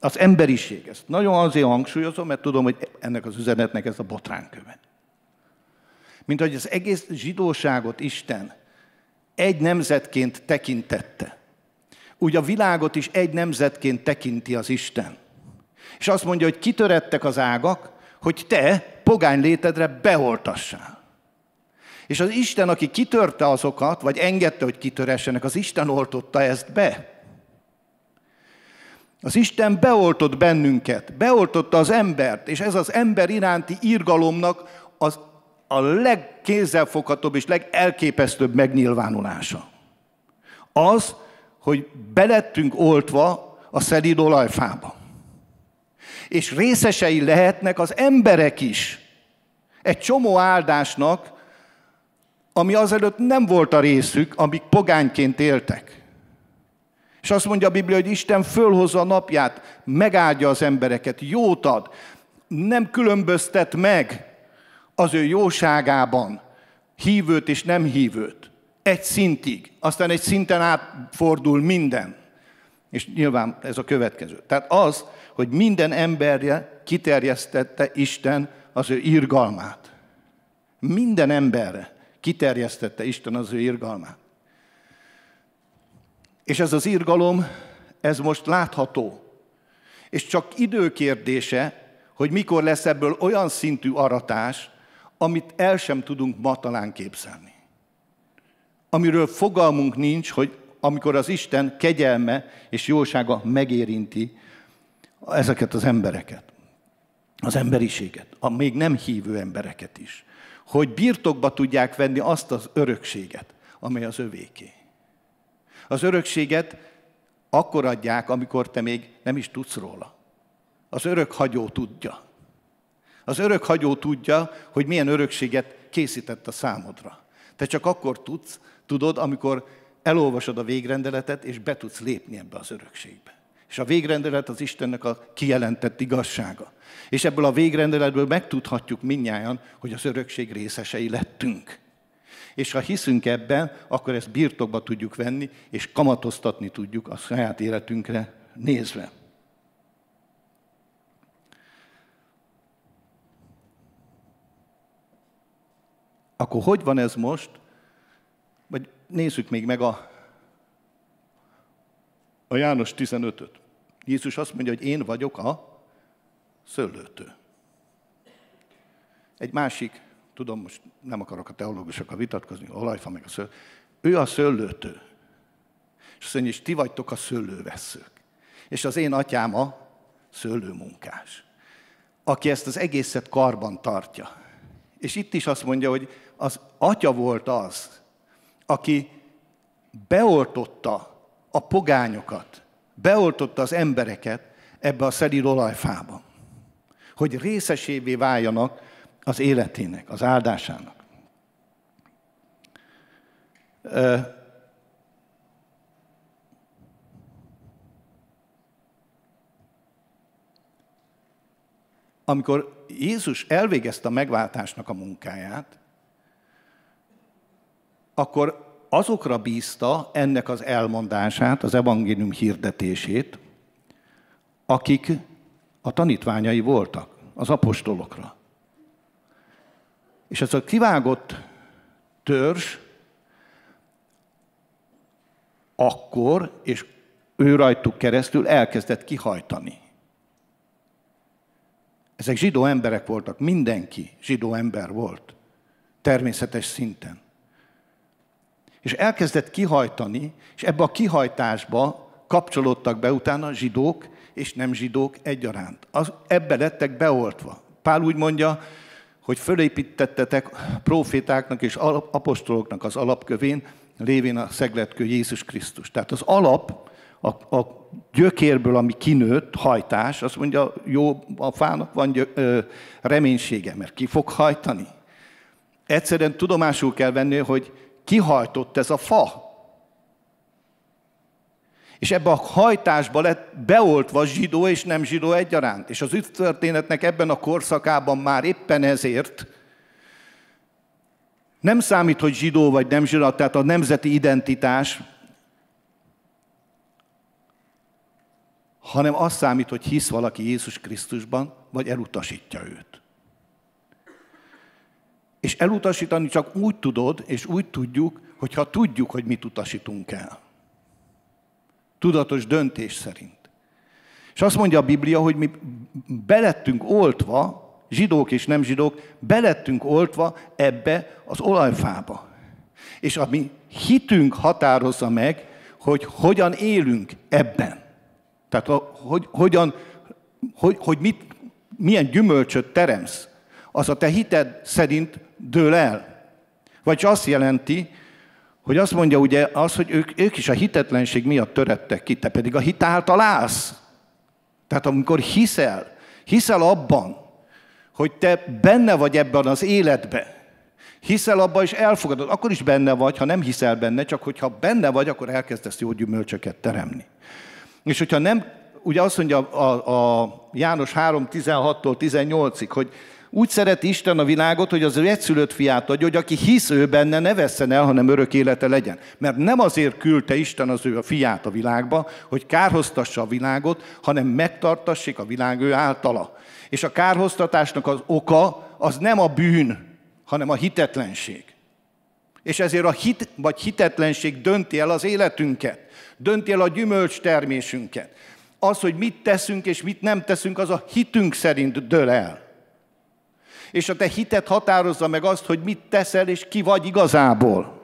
Az emberiség. Ezt nagyon azért hangsúlyozom, mert tudom, hogy ennek az üzenetnek ez a botránköve. Mint hogy az egész zsidóságot Isten egy nemzetként tekintette. Úgy a világot is egy nemzetként tekinti az Isten. És azt mondja, hogy kitörettek az ágak, hogy te pogány létedre beoltassál. És az Isten, aki kitörte azokat, vagy engedte, hogy kitöressenek, az Isten oltotta ezt be. Az Isten beoltott bennünket, beoltotta az embert, és ez az ember iránti írgalomnak az, a legkézzelfoghatóbb és legelképesztőbb megnyilvánulása. Az, hogy belettünk oltva a szelíd olajfába. És részesei lehetnek az emberek is. Egy csomó áldásnak, ami azelőtt nem volt a részük, amik pogányként éltek. És azt mondja a Biblia, hogy Isten fölhozza a napját, megáldja az embereket, jót ad, nem különböztet meg az ő jóságában hívőt és nem hívőt. Egy szintig. Aztán egy szinten átfordul minden. És nyilván ez a következő. Tehát az, hogy minden emberre kiterjesztette Isten az ő irgalmát. Minden emberre kiterjesztette Isten az ő irgalmát. És ez az irgalom, ez most látható. És csak időkérdése, hogy mikor lesz ebből olyan szintű aratás, amit el sem tudunk ma talán képzelni. Amiről fogalmunk nincs, hogy amikor az Isten kegyelme és jósága megérinti ezeket az embereket, az emberiséget, a még nem hívő embereket is, hogy birtokba tudják venni azt az örökséget, amely az övéké. Az örökséget akkor adják, amikor te még nem is tudsz róla. Az örök hagyó tudja. Az örök hagyó tudja, hogy milyen örökséget készített a számodra. Te csak akkor tudsz, tudod, amikor elolvasod a végrendeletet, és be tudsz lépni ebbe az örökségbe. És a végrendelet az Istennek a kijelentett igazsága. És ebből a végrendeletből megtudhatjuk minnyáján, hogy az örökség részesei lettünk. És ha hiszünk ebben, akkor ezt birtokba tudjuk venni, és kamatoztatni tudjuk a saját életünkre nézve. Akkor hogy van ez most? Vagy nézzük még meg a, a János 15-öt. Jézus azt mondja, hogy én vagyok a szőlőtő. Egy másik, tudom, most nem akarok a teológusokkal vitatkozni, olajfa meg a szőlő. Ő a szőlőtő. És azt mondja, és ti vagytok a szőlővesszők. És az én atyám a szőlőmunkás, aki ezt az egészet karban tartja. És itt is azt mondja, hogy az atya volt az, aki beoltotta a pogányokat, beoltotta az embereket ebbe a szelíd olajfába, hogy részesévé váljanak az életének, az áldásának. Amikor Jézus elvégezte a megváltásnak a munkáját, akkor azokra bízta ennek az elmondását, az evangélium hirdetését, akik a tanítványai voltak, az apostolokra. És ez a kivágott törzs akkor, és ő rajtuk keresztül elkezdett kihajtani. Ezek zsidó emberek voltak, mindenki zsidó ember volt, természetes szinten és elkezdett kihajtani, és ebbe a kihajtásba kapcsolódtak be utána zsidók és nem zsidók egyaránt. Az, ebbe lettek beoltva. Pál úgy mondja, hogy fölépítettetek profétáknak és apostoloknak az alapkövén, lévén a szegletkő Jézus Krisztus. Tehát az alap, a, a gyökérből, ami kinőtt, hajtás, azt mondja, jó, a fának van gyö, ö, reménysége, mert ki fog hajtani. Egyszerűen tudomásul kell venni, hogy kihajtott ez a fa. És ebbe a hajtásba lett beoltva zsidó és nem zsidó egyaránt. És az történetnek ebben a korszakában már éppen ezért nem számít, hogy zsidó vagy nem zsidó, tehát a nemzeti identitás, hanem az számít, hogy hisz valaki Jézus Krisztusban, vagy elutasítja őt. És elutasítani csak úgy tudod, és úgy tudjuk, hogyha tudjuk, hogy mit utasítunk el. Tudatos döntés szerint. És azt mondja a Biblia, hogy mi belettünk oltva, zsidók és nem zsidók, belettünk oltva ebbe az olajfába. És a mi hitünk határozza meg, hogy hogyan élünk ebben. Tehát hogy, hogyan, hogy, hogy mit, milyen gyümölcsöt teremsz. Az a te hited szerint dől el. Vagy azt jelenti, hogy azt mondja ugye az, hogy ők, ők is a hitetlenség miatt törettek ki, te pedig a hit által állsz. Tehát amikor hiszel, hiszel abban, hogy te benne vagy ebben az életben, hiszel abban, és elfogadod, akkor is benne vagy, ha nem hiszel benne, csak hogyha benne vagy, akkor elkezdesz jó gyümölcsöket teremni. És hogyha nem, ugye azt mondja a, a János 3, 16-tól 18-ig, hogy úgy szereti Isten a világot, hogy az ő egyszülött fiát adja, hogy aki hisz ő benne, ne vesszen el, hanem örök élete legyen. Mert nem azért küldte Isten az ő a fiát a világba, hogy kárhoztassa a világot, hanem megtartassék a világ ő általa. És a kárhoztatásnak az oka az nem a bűn, hanem a hitetlenség. És ezért a hit vagy hitetlenség dönti el az életünket, dönti el a gyümölcs termésünket. Az, hogy mit teszünk és mit nem teszünk, az a hitünk szerint dől el. És a te hitet határozza meg azt, hogy mit teszel és ki vagy igazából.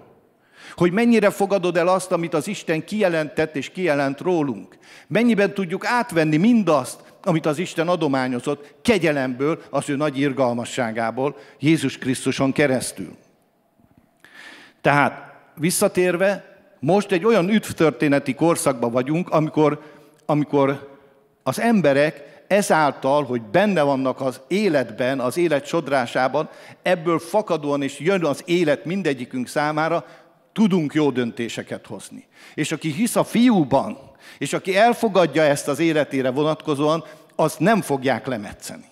Hogy mennyire fogadod el azt, amit az Isten kijelentett és kijelent rólunk. Mennyiben tudjuk átvenni mindazt, amit az Isten adományozott kegyelemből, az ő nagy irgalmasságából, Jézus Krisztuson keresztül. Tehát visszatérve, most egy olyan üdvtörténeti korszakban vagyunk, amikor, amikor az emberek ezáltal, hogy benne vannak az életben, az élet sodrásában, ebből fakadóan és jön az élet mindegyikünk számára, tudunk jó döntéseket hozni. És aki hisz a fiúban, és aki elfogadja ezt az életére vonatkozóan, azt nem fogják lemetszeni.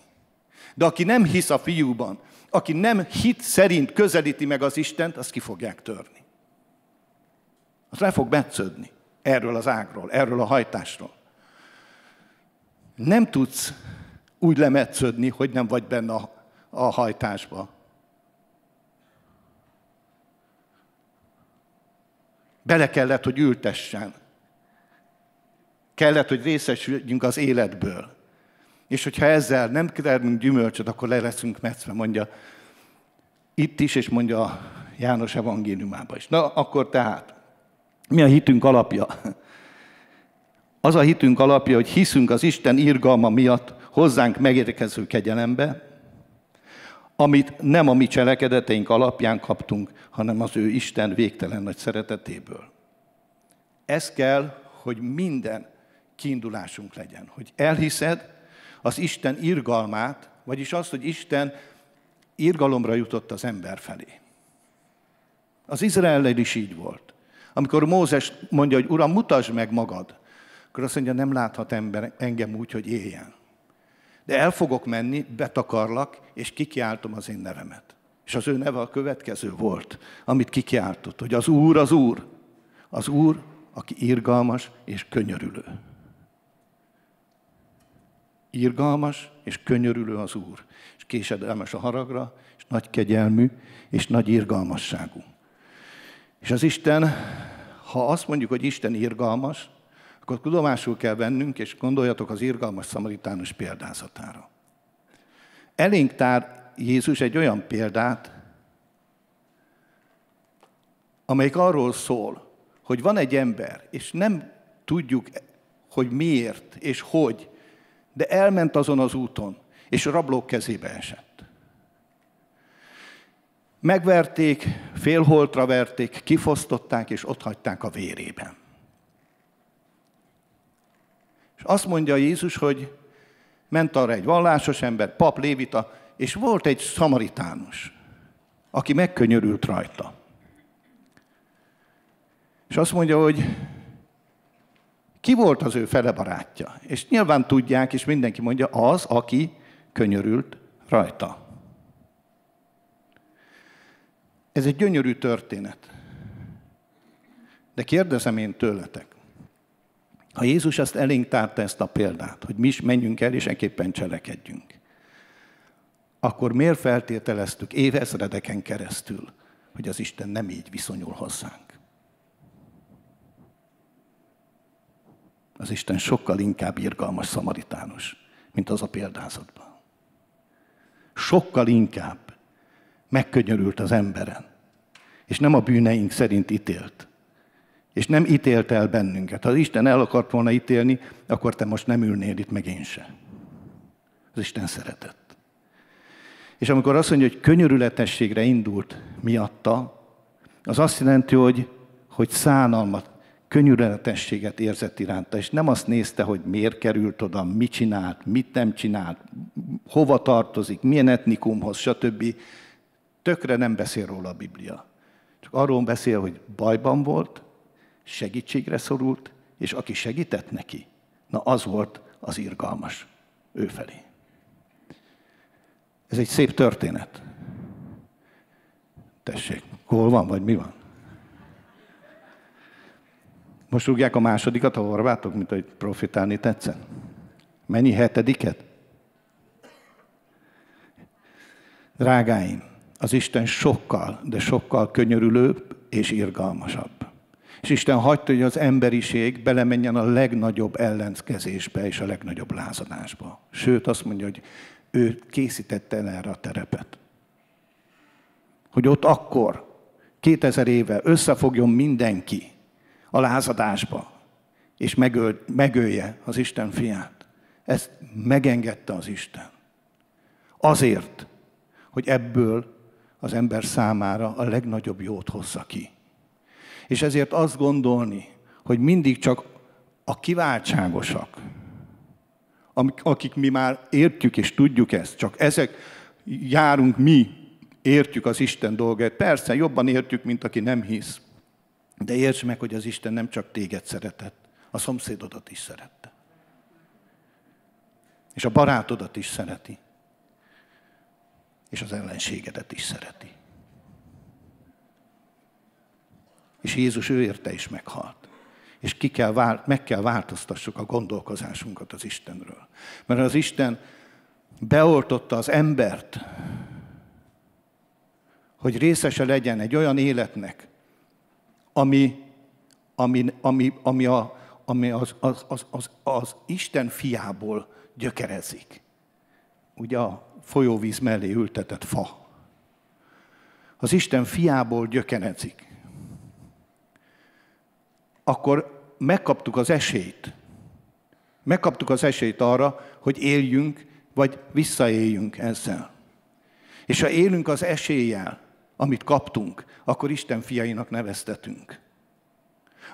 De aki nem hisz a fiúban, aki nem hit szerint közelíti meg az Istent, azt ki fogják törni. Az le fog metsződni erről az ágról, erről a hajtásról. Nem tudsz úgy lemetsződni, hogy nem vagy benne a, a hajtásba. Bele kellett, hogy ültessen. Kellett, hogy részesüljünk az életből. És hogyha ezzel nem termünk gyümölcsöt, akkor le leszünk metszve, mondja itt is, és mondja János evangéliumában is. Na, akkor tehát, mi a hitünk alapja? Az a hitünk alapja, hogy hiszünk az Isten irgalma miatt hozzánk megérkező kegyelembe, amit nem a mi cselekedeteink alapján kaptunk, hanem az ő Isten végtelen nagy szeretetéből. Ez kell, hogy minden kiindulásunk legyen. Hogy elhiszed az Isten irgalmát, vagyis azt, hogy Isten irgalomra jutott az ember felé. Az Izrael is így volt. Amikor Mózes mondja, hogy Uram, mutasd meg magad, akkor azt mondja, nem láthat ember engem úgy, hogy éljen. De el fogok menni, betakarlak, és kikiáltom az én nevemet. És az ő neve a következő volt, amit kikiáltott, hogy az Úr az Úr. Az Úr, aki irgalmas és könyörülő. Irgalmas és könyörülő az Úr, és késedelmes a haragra, és nagy kegyelmű, és nagy irgalmasságú. És az Isten, ha azt mondjuk, hogy Isten irgalmas, akkor tudomásul kell vennünk, és gondoljatok az irgalmas szamaritánus példázatára. Elénk tár Jézus egy olyan példát, amelyik arról szól, hogy van egy ember, és nem tudjuk, hogy miért és hogy, de elment azon az úton, és a rablók kezébe esett. Megverték, félholtra verték, kifosztották, és ott hagyták a vérében. És azt mondja Jézus, hogy ment arra egy vallásos ember, pap, lévita, és volt egy szamaritánus, aki megkönyörült rajta. És azt mondja, hogy ki volt az ő fele barátja? És nyilván tudják, és mindenki mondja, az, aki könyörült rajta. Ez egy gyönyörű történet. De kérdezem én tőletek, ha Jézus ezt elénk tárta ezt a példát, hogy mi is menjünk el, és enképpen cselekedjünk, akkor miért feltételeztük évezredeken keresztül, hogy az Isten nem így viszonyul hozzánk? az Isten sokkal inkább irgalmas szamaritánus, mint az a példázatban. Sokkal inkább megkönyörült az emberen, és nem a bűneink szerint ítélt. És nem ítélt el bennünket. Ha Isten el akart volna ítélni, akkor te most nem ülnél itt, meg én se. Az Isten szeretett. És amikor azt mondja, hogy könyörületességre indult miatta, az azt jelenti, hogy, hogy szánalmat, könyörületességet érzett iránta, és nem azt nézte, hogy miért került oda, mit csinált, mit nem csinált, hova tartozik, milyen etnikumhoz, stb. Tökre nem beszél róla a Biblia. Csak arról beszél, hogy bajban volt, segítségre szorult, és aki segített neki, na az volt az irgalmas ő felé. Ez egy szép történet. Tessék, hol van, vagy mi van? Most rúgják a másodikat a horvátok, mint hogy profitálni tetszen. Mennyi hetediket? Drágáim, az Isten sokkal, de sokkal könyörülőbb és irgalmasabb. És Isten hagyta, hogy az emberiség belemenjen a legnagyobb ellenkezésbe és a legnagyobb lázadásba. Sőt, azt mondja, hogy ő készítette el erre a terepet. Hogy ott akkor, 2000 éve összefogjon mindenki a lázadásba, és megöl, megölje az Isten fiát. Ezt megengedte az Isten. Azért, hogy ebből az ember számára a legnagyobb jót hozza ki. És ezért azt gondolni, hogy mindig csak a kiváltságosak, akik mi már értjük és tudjuk ezt, csak ezek járunk mi, értjük az Isten dolgát. Persze, jobban értjük, mint aki nem hisz. De értsd meg, hogy az Isten nem csak téged szeretett, a szomszédodat is szerette. És a barátodat is szereti. És az ellenségedet is szereti. És Jézus ő érte is meghalt. És ki kell, meg kell változtassuk a gondolkozásunkat az Istenről. Mert az Isten beoltotta az embert, hogy részese legyen egy olyan életnek, ami, ami, ami, ami, a, ami az, az, az, az, az Isten fiából gyökerezik. Ugye a folyóvíz mellé ültetett fa. Az Isten fiából gyökerezik akkor megkaptuk az esélyt. Megkaptuk az esélyt arra, hogy éljünk, vagy visszaéljünk ezzel. És ha élünk az eséllyel, amit kaptunk, akkor Isten fiainak neveztetünk.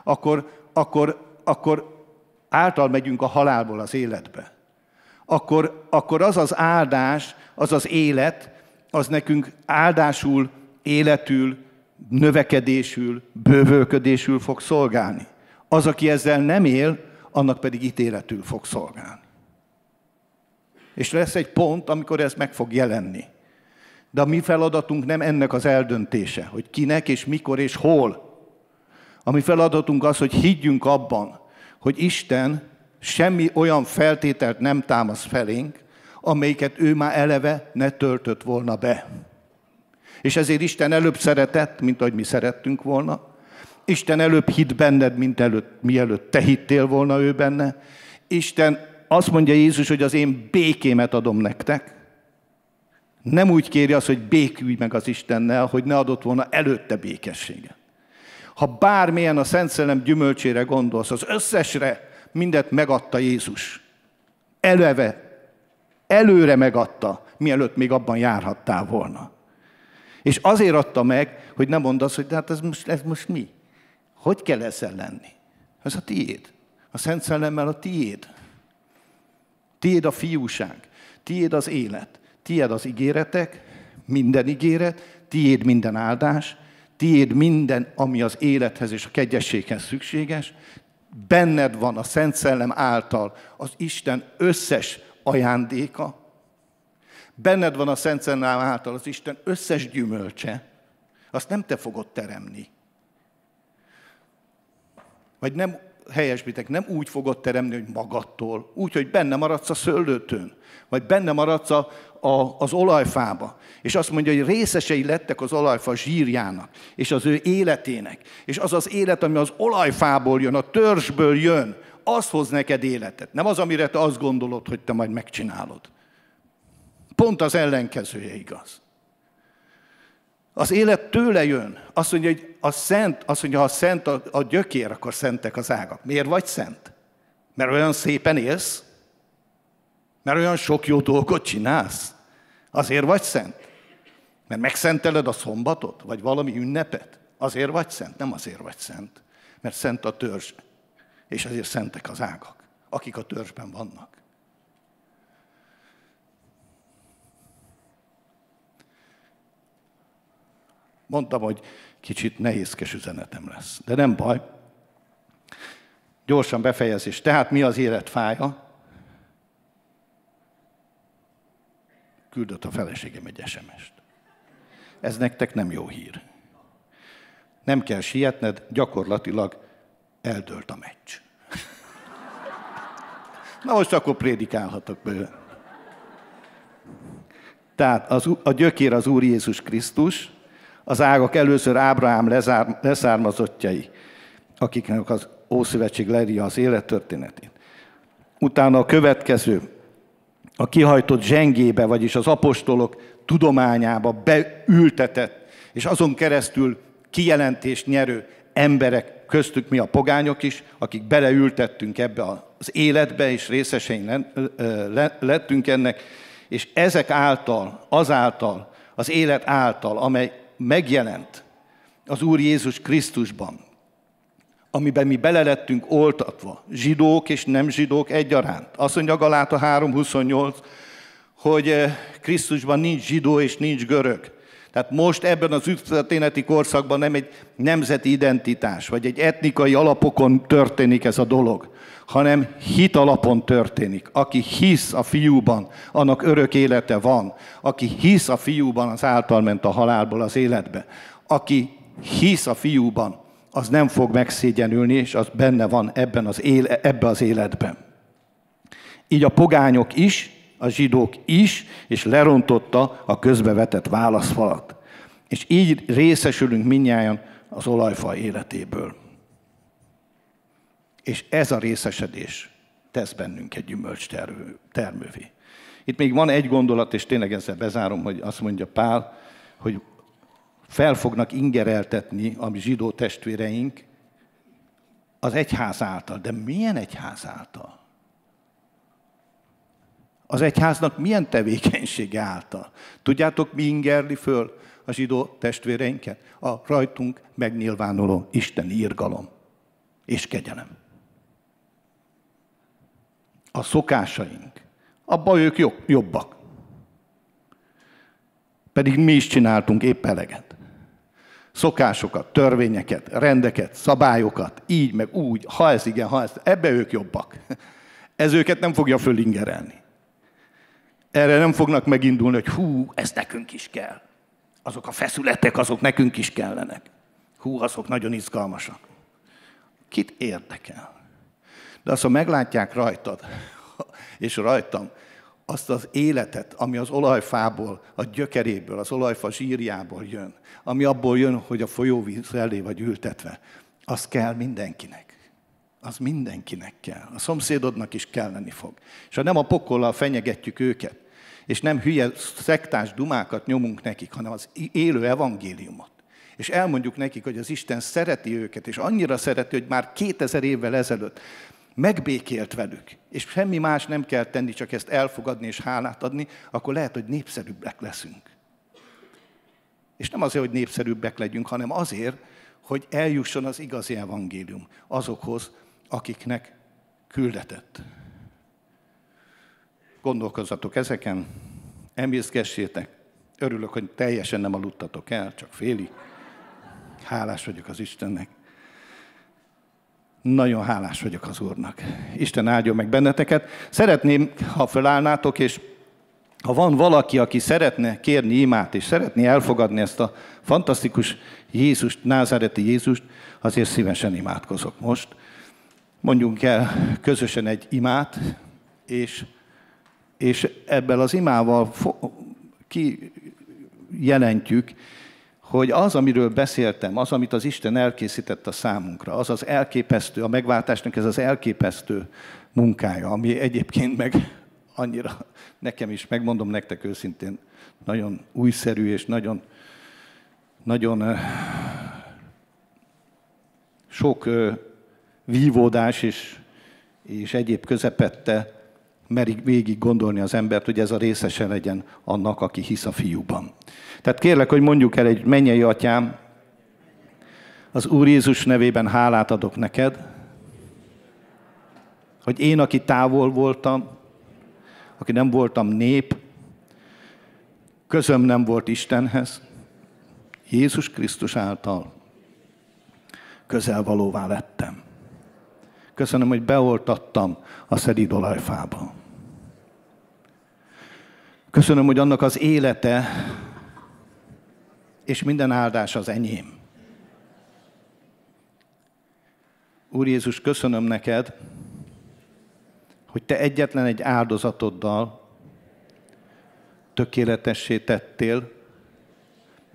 Akkor, akkor, akkor által megyünk a halálból az életbe. Akkor, akkor az az áldás, az az élet, az nekünk áldásul, életül, növekedésül, bővölködésül fog szolgálni. Az, aki ezzel nem él, annak pedig ítéletül fog szolgálni. És lesz egy pont, amikor ez meg fog jelenni. De a mi feladatunk nem ennek az eldöntése, hogy kinek és mikor és hol. A mi feladatunk az, hogy higgyünk abban, hogy Isten semmi olyan feltételt nem támasz felénk, amelyiket ő már eleve ne töltött volna be. És ezért Isten előbb szeretett, mint ahogy mi szerettünk volna. Isten előbb hitt benned, mint előtt, mielőtt te hittél volna ő benne. Isten azt mondja Jézus, hogy az én békémet adom nektek. Nem úgy kéri azt, hogy békülj meg az Istennel, hogy ne adott volna előtte békességet. Ha bármilyen a Szent Szellem gyümölcsére gondolsz, az összesre mindet megadta Jézus. Eleve, előre megadta, mielőtt még abban járhattál volna. És azért adta meg, hogy nem mondd azt, hogy de hát ez most, ez most mi? Hogy kell ezzel lenni? Ez a tiéd. A Szent Szellemmel a tiéd. Tiéd a fiúság. Tiéd az élet. Tiéd az ígéretek, minden ígéret, tiéd minden áldás, tiéd minden, ami az élethez és a kegyességhez szükséges. Benned van a Szent Szellem által az Isten összes ajándéka, Benned van a Szent Szellem által az Isten összes gyümölcse, azt nem te fogod teremni. Vagy nem, helyesbitek, nem úgy fogod teremni, hogy magadtól, úgy, hogy benne maradsz a szőlőtőn, vagy benne maradsz a, a, az olajfába. És azt mondja, hogy részesei lettek az olajfa zsírjának, és az ő életének. És az az élet, ami az olajfából jön, a törzsből jön, az hoz neked életet. Nem az, amire te azt gondolod, hogy te majd megcsinálod. Pont az ellenkezője igaz. Az élet tőle jön. Azt mondja, hogy a szent, azt mondja, ha a szent a, gyökér, akkor szentek az ágak. Miért vagy szent? Mert olyan szépen élsz? Mert olyan sok jó dolgot csinálsz? Azért vagy szent? Mert megszenteled a szombatot? Vagy valami ünnepet? Azért vagy szent? Nem azért vagy szent. Mert szent a törzs. És azért szentek az ágak, akik a törzsben vannak. Mondtam, hogy kicsit nehézkes üzenetem lesz. De nem baj. Gyorsan befejezés. Tehát mi az élet fája? Küldött a feleségem egy sms -t. Ez nektek nem jó hír. Nem kell sietned, gyakorlatilag eldőlt a meccs. Na most akkor prédikálhatok bőle. Tehát az, a gyökér az Úr Jézus Krisztus, az ágak először Ábrahám lezár, leszármazottjai, akiknek az Ószövetség leírja az élettörténetét. Utána a következő, a kihajtott zsengébe, vagyis az apostolok tudományába beültetett, és azon keresztül kijelentést nyerő emberek, köztük mi a pogányok is, akik beleültettünk ebbe az életbe, és részesein lettünk ennek, és ezek által, azáltal, az élet által, amely megjelent az Úr Jézus Krisztusban, amiben mi belelettünk oltatva, zsidók és nem zsidók egyaránt. Azt mondja Galáta 3.28, hogy eh, Krisztusban nincs zsidó és nincs görög. Tehát most ebben az történeti korszakban nem egy nemzeti identitás, vagy egy etnikai alapokon történik ez a dolog, hanem hit alapon történik. Aki hisz a fiúban, annak örök élete van. Aki hisz a fiúban, az által ment a halálból az életbe. Aki hisz a fiúban, az nem fog megszégyenülni, és az benne van ebben az éle, ebbe az életben. Így a pogányok is, a zsidók is, és lerontotta a közbevetett válaszfalat. És így részesülünk minnyáján az olajfa életéből. És ez a részesedés tesz bennünk egy gyümölcs termővé. Itt még van egy gondolat, és tényleg ezzel bezárom, hogy azt mondja Pál, hogy fel fognak ingereltetni a zsidó testvéreink az egyház által. De milyen egyház által? Az egyháznak milyen tevékenysége által? Tudjátok, mi ingerli föl a zsidó testvéreinket? A rajtunk megnyilvánuló Isten írgalom és kegyelem. A szokásaink. Abban ők jobbak. Pedig mi is csináltunk épp eleget. Szokásokat, törvényeket, rendeket, szabályokat, így, meg úgy, ha ez igen, ha ez, ebbe ők jobbak. Ez őket nem fogja fölingerelni. Erre nem fognak megindulni, hogy hú, ez nekünk is kell. Azok a feszületek, azok nekünk is kellenek. Hú, azok nagyon izgalmasak. Kit érdekel? De azt, ha meglátják rajtad, és rajtam, azt az életet, ami az olajfából, a gyökeréből, az olajfa zsírjából jön, ami abból jön, hogy a folyóvíz elé vagy ültetve, az kell mindenkinek. Az mindenkinek kell. A szomszédodnak is kelleni fog. És ha nem a pokollal fenyegetjük őket, és nem hülye szektás dumákat nyomunk nekik, hanem az élő evangéliumot. És elmondjuk nekik, hogy az Isten szereti őket, és annyira szereti, hogy már 2000 évvel ezelőtt megbékélt velük, és semmi más nem kell tenni, csak ezt elfogadni és hálát adni, akkor lehet, hogy népszerűbbek leszünk. És nem azért, hogy népszerűbbek legyünk, hanem azért, hogy eljusson az igazi evangélium azokhoz, akiknek küldetett. Gondolkozzatok ezeken, emészgessétek. Örülök, hogy teljesen nem aludtatok el, csak félig. Hálás vagyok az Istennek. Nagyon hálás vagyok az Úrnak. Isten áldjon meg benneteket. Szeretném, ha felállnátok, és ha van valaki, aki szeretne kérni imát, és szeretné elfogadni ezt a fantasztikus Jézust, názáreti Jézust, azért szívesen imádkozok most. Mondjunk el közösen egy imát, és, és ebből az imával kijelentjük, hogy az, amiről beszéltem, az, amit az Isten elkészített a számunkra, az az elképesztő, a megváltásnak ez az elképesztő munkája, ami egyébként meg annyira nekem is, megmondom nektek őszintén, nagyon újszerű és nagyon, nagyon sok vívódás és, és egyéb közepette merik végig gondolni az embert, hogy ez a részese legyen annak, aki hisz a fiúban. Tehát kérlek, hogy mondjuk el egy mennyei atyám, az Úr Jézus nevében hálát adok neked, hogy én, aki távol voltam, aki nem voltam nép, közöm nem volt Istenhez, Jézus Krisztus által közelvalóvá lettem. Köszönöm, hogy beoltattam a szelíd olajfába. Köszönöm, hogy annak az élete és minden áldás az enyém. Úr Jézus, köszönöm neked, hogy te egyetlen egy áldozatoddal tökéletessé tettél,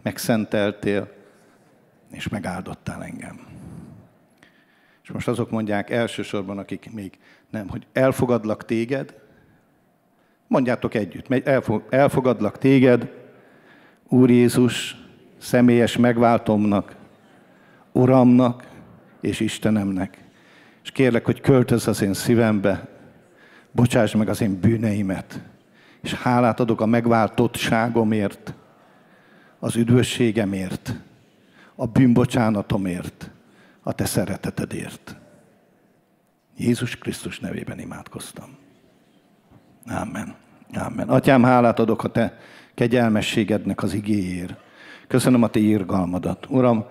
megszenteltél, és megáldottál engem. És most azok mondják elsősorban, akik még nem, hogy elfogadlak téged, mondjátok együtt, elfogadlak téged, Úr Jézus, személyes megváltomnak, Uramnak és Istenemnek. És kérlek, hogy költöz az én szívembe, bocsáss meg az én bűneimet, és hálát adok a megváltottságomért, az üdvösségemért, a bűnbocsánatomért, a te szeretetedért. Jézus Krisztus nevében imádkoztam. Amen. Amen. Atyám, hálát adok a te kegyelmességednek az igéért. Köszönöm a te írgalmadat. Uram,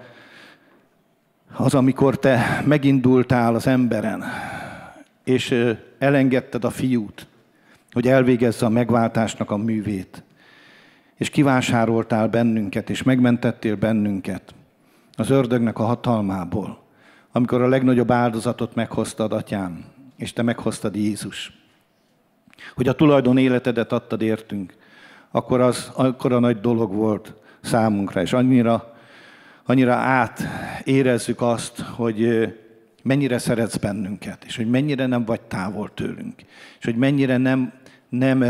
az, amikor te megindultál az emberen, és elengedted a fiút, hogy elvégezze a megváltásnak a művét, és kivásároltál bennünket, és megmentettél bennünket az ördögnek a hatalmából, amikor a legnagyobb áldozatot meghoztad, atyám, és te meghoztad Jézus, hogy a tulajdon életedet adtad értünk, akkor az akkor a nagy dolog volt számunkra, és annyira, annyira átérezzük azt, hogy mennyire szeretsz bennünket, és hogy mennyire nem vagy távol tőlünk, és hogy mennyire nem, nem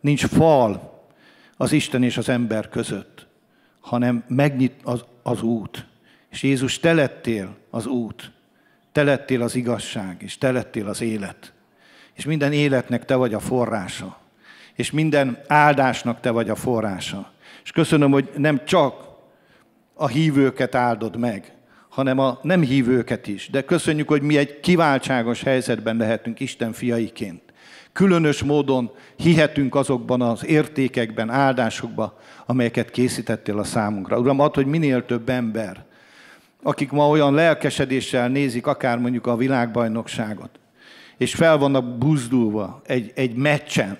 nincs fal az Isten és az ember között, hanem megnyit az, az út. És Jézus, te lettél az út, te lettél az igazság, és te lettél az élet. És minden életnek te vagy a forrása. És minden áldásnak te vagy a forrása. És köszönöm, hogy nem csak a hívőket áldod meg, hanem a nem hívőket is. De köszönjük, hogy mi egy kiváltságos helyzetben lehetünk Isten fiaiként. Különös módon hihetünk azokban az értékekben, áldásokban, amelyeket készítettél a számunkra. Uram, add, hogy minél több ember, akik ma olyan lelkesedéssel nézik akár mondjuk a világbajnokságot, és fel vannak buzdulva egy, egy meccsen,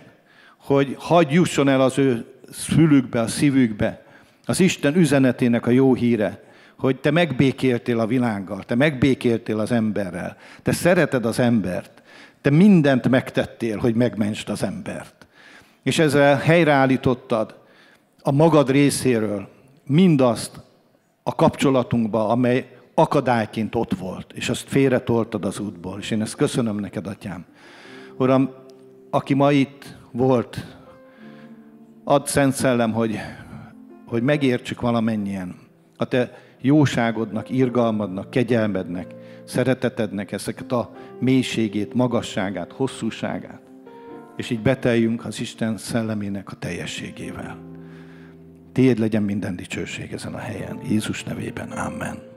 hogy hagy jusson el az ő szülükbe, a szívükbe az Isten üzenetének a jó híre, hogy te megbékéltél a világgal, te megbékéltél az emberrel, te szereted az embert, te mindent megtettél, hogy megmentsd az embert. És ezzel helyreállítottad a magad részéről mindazt a kapcsolatunkba, amely akadályként ott volt, és azt félretoltad az útból. És én ezt köszönöm neked, atyám. Uram, aki ma itt volt, add Szent Szellem, hogy, hogy megértsük valamennyien a te jóságodnak, irgalmadnak, kegyelmednek, szeretetednek ezeket a mélységét, magasságát, hosszúságát, és így beteljünk az Isten szellemének a teljességével. Tiéd legyen minden dicsőség ezen a helyen. Jézus nevében. Amen.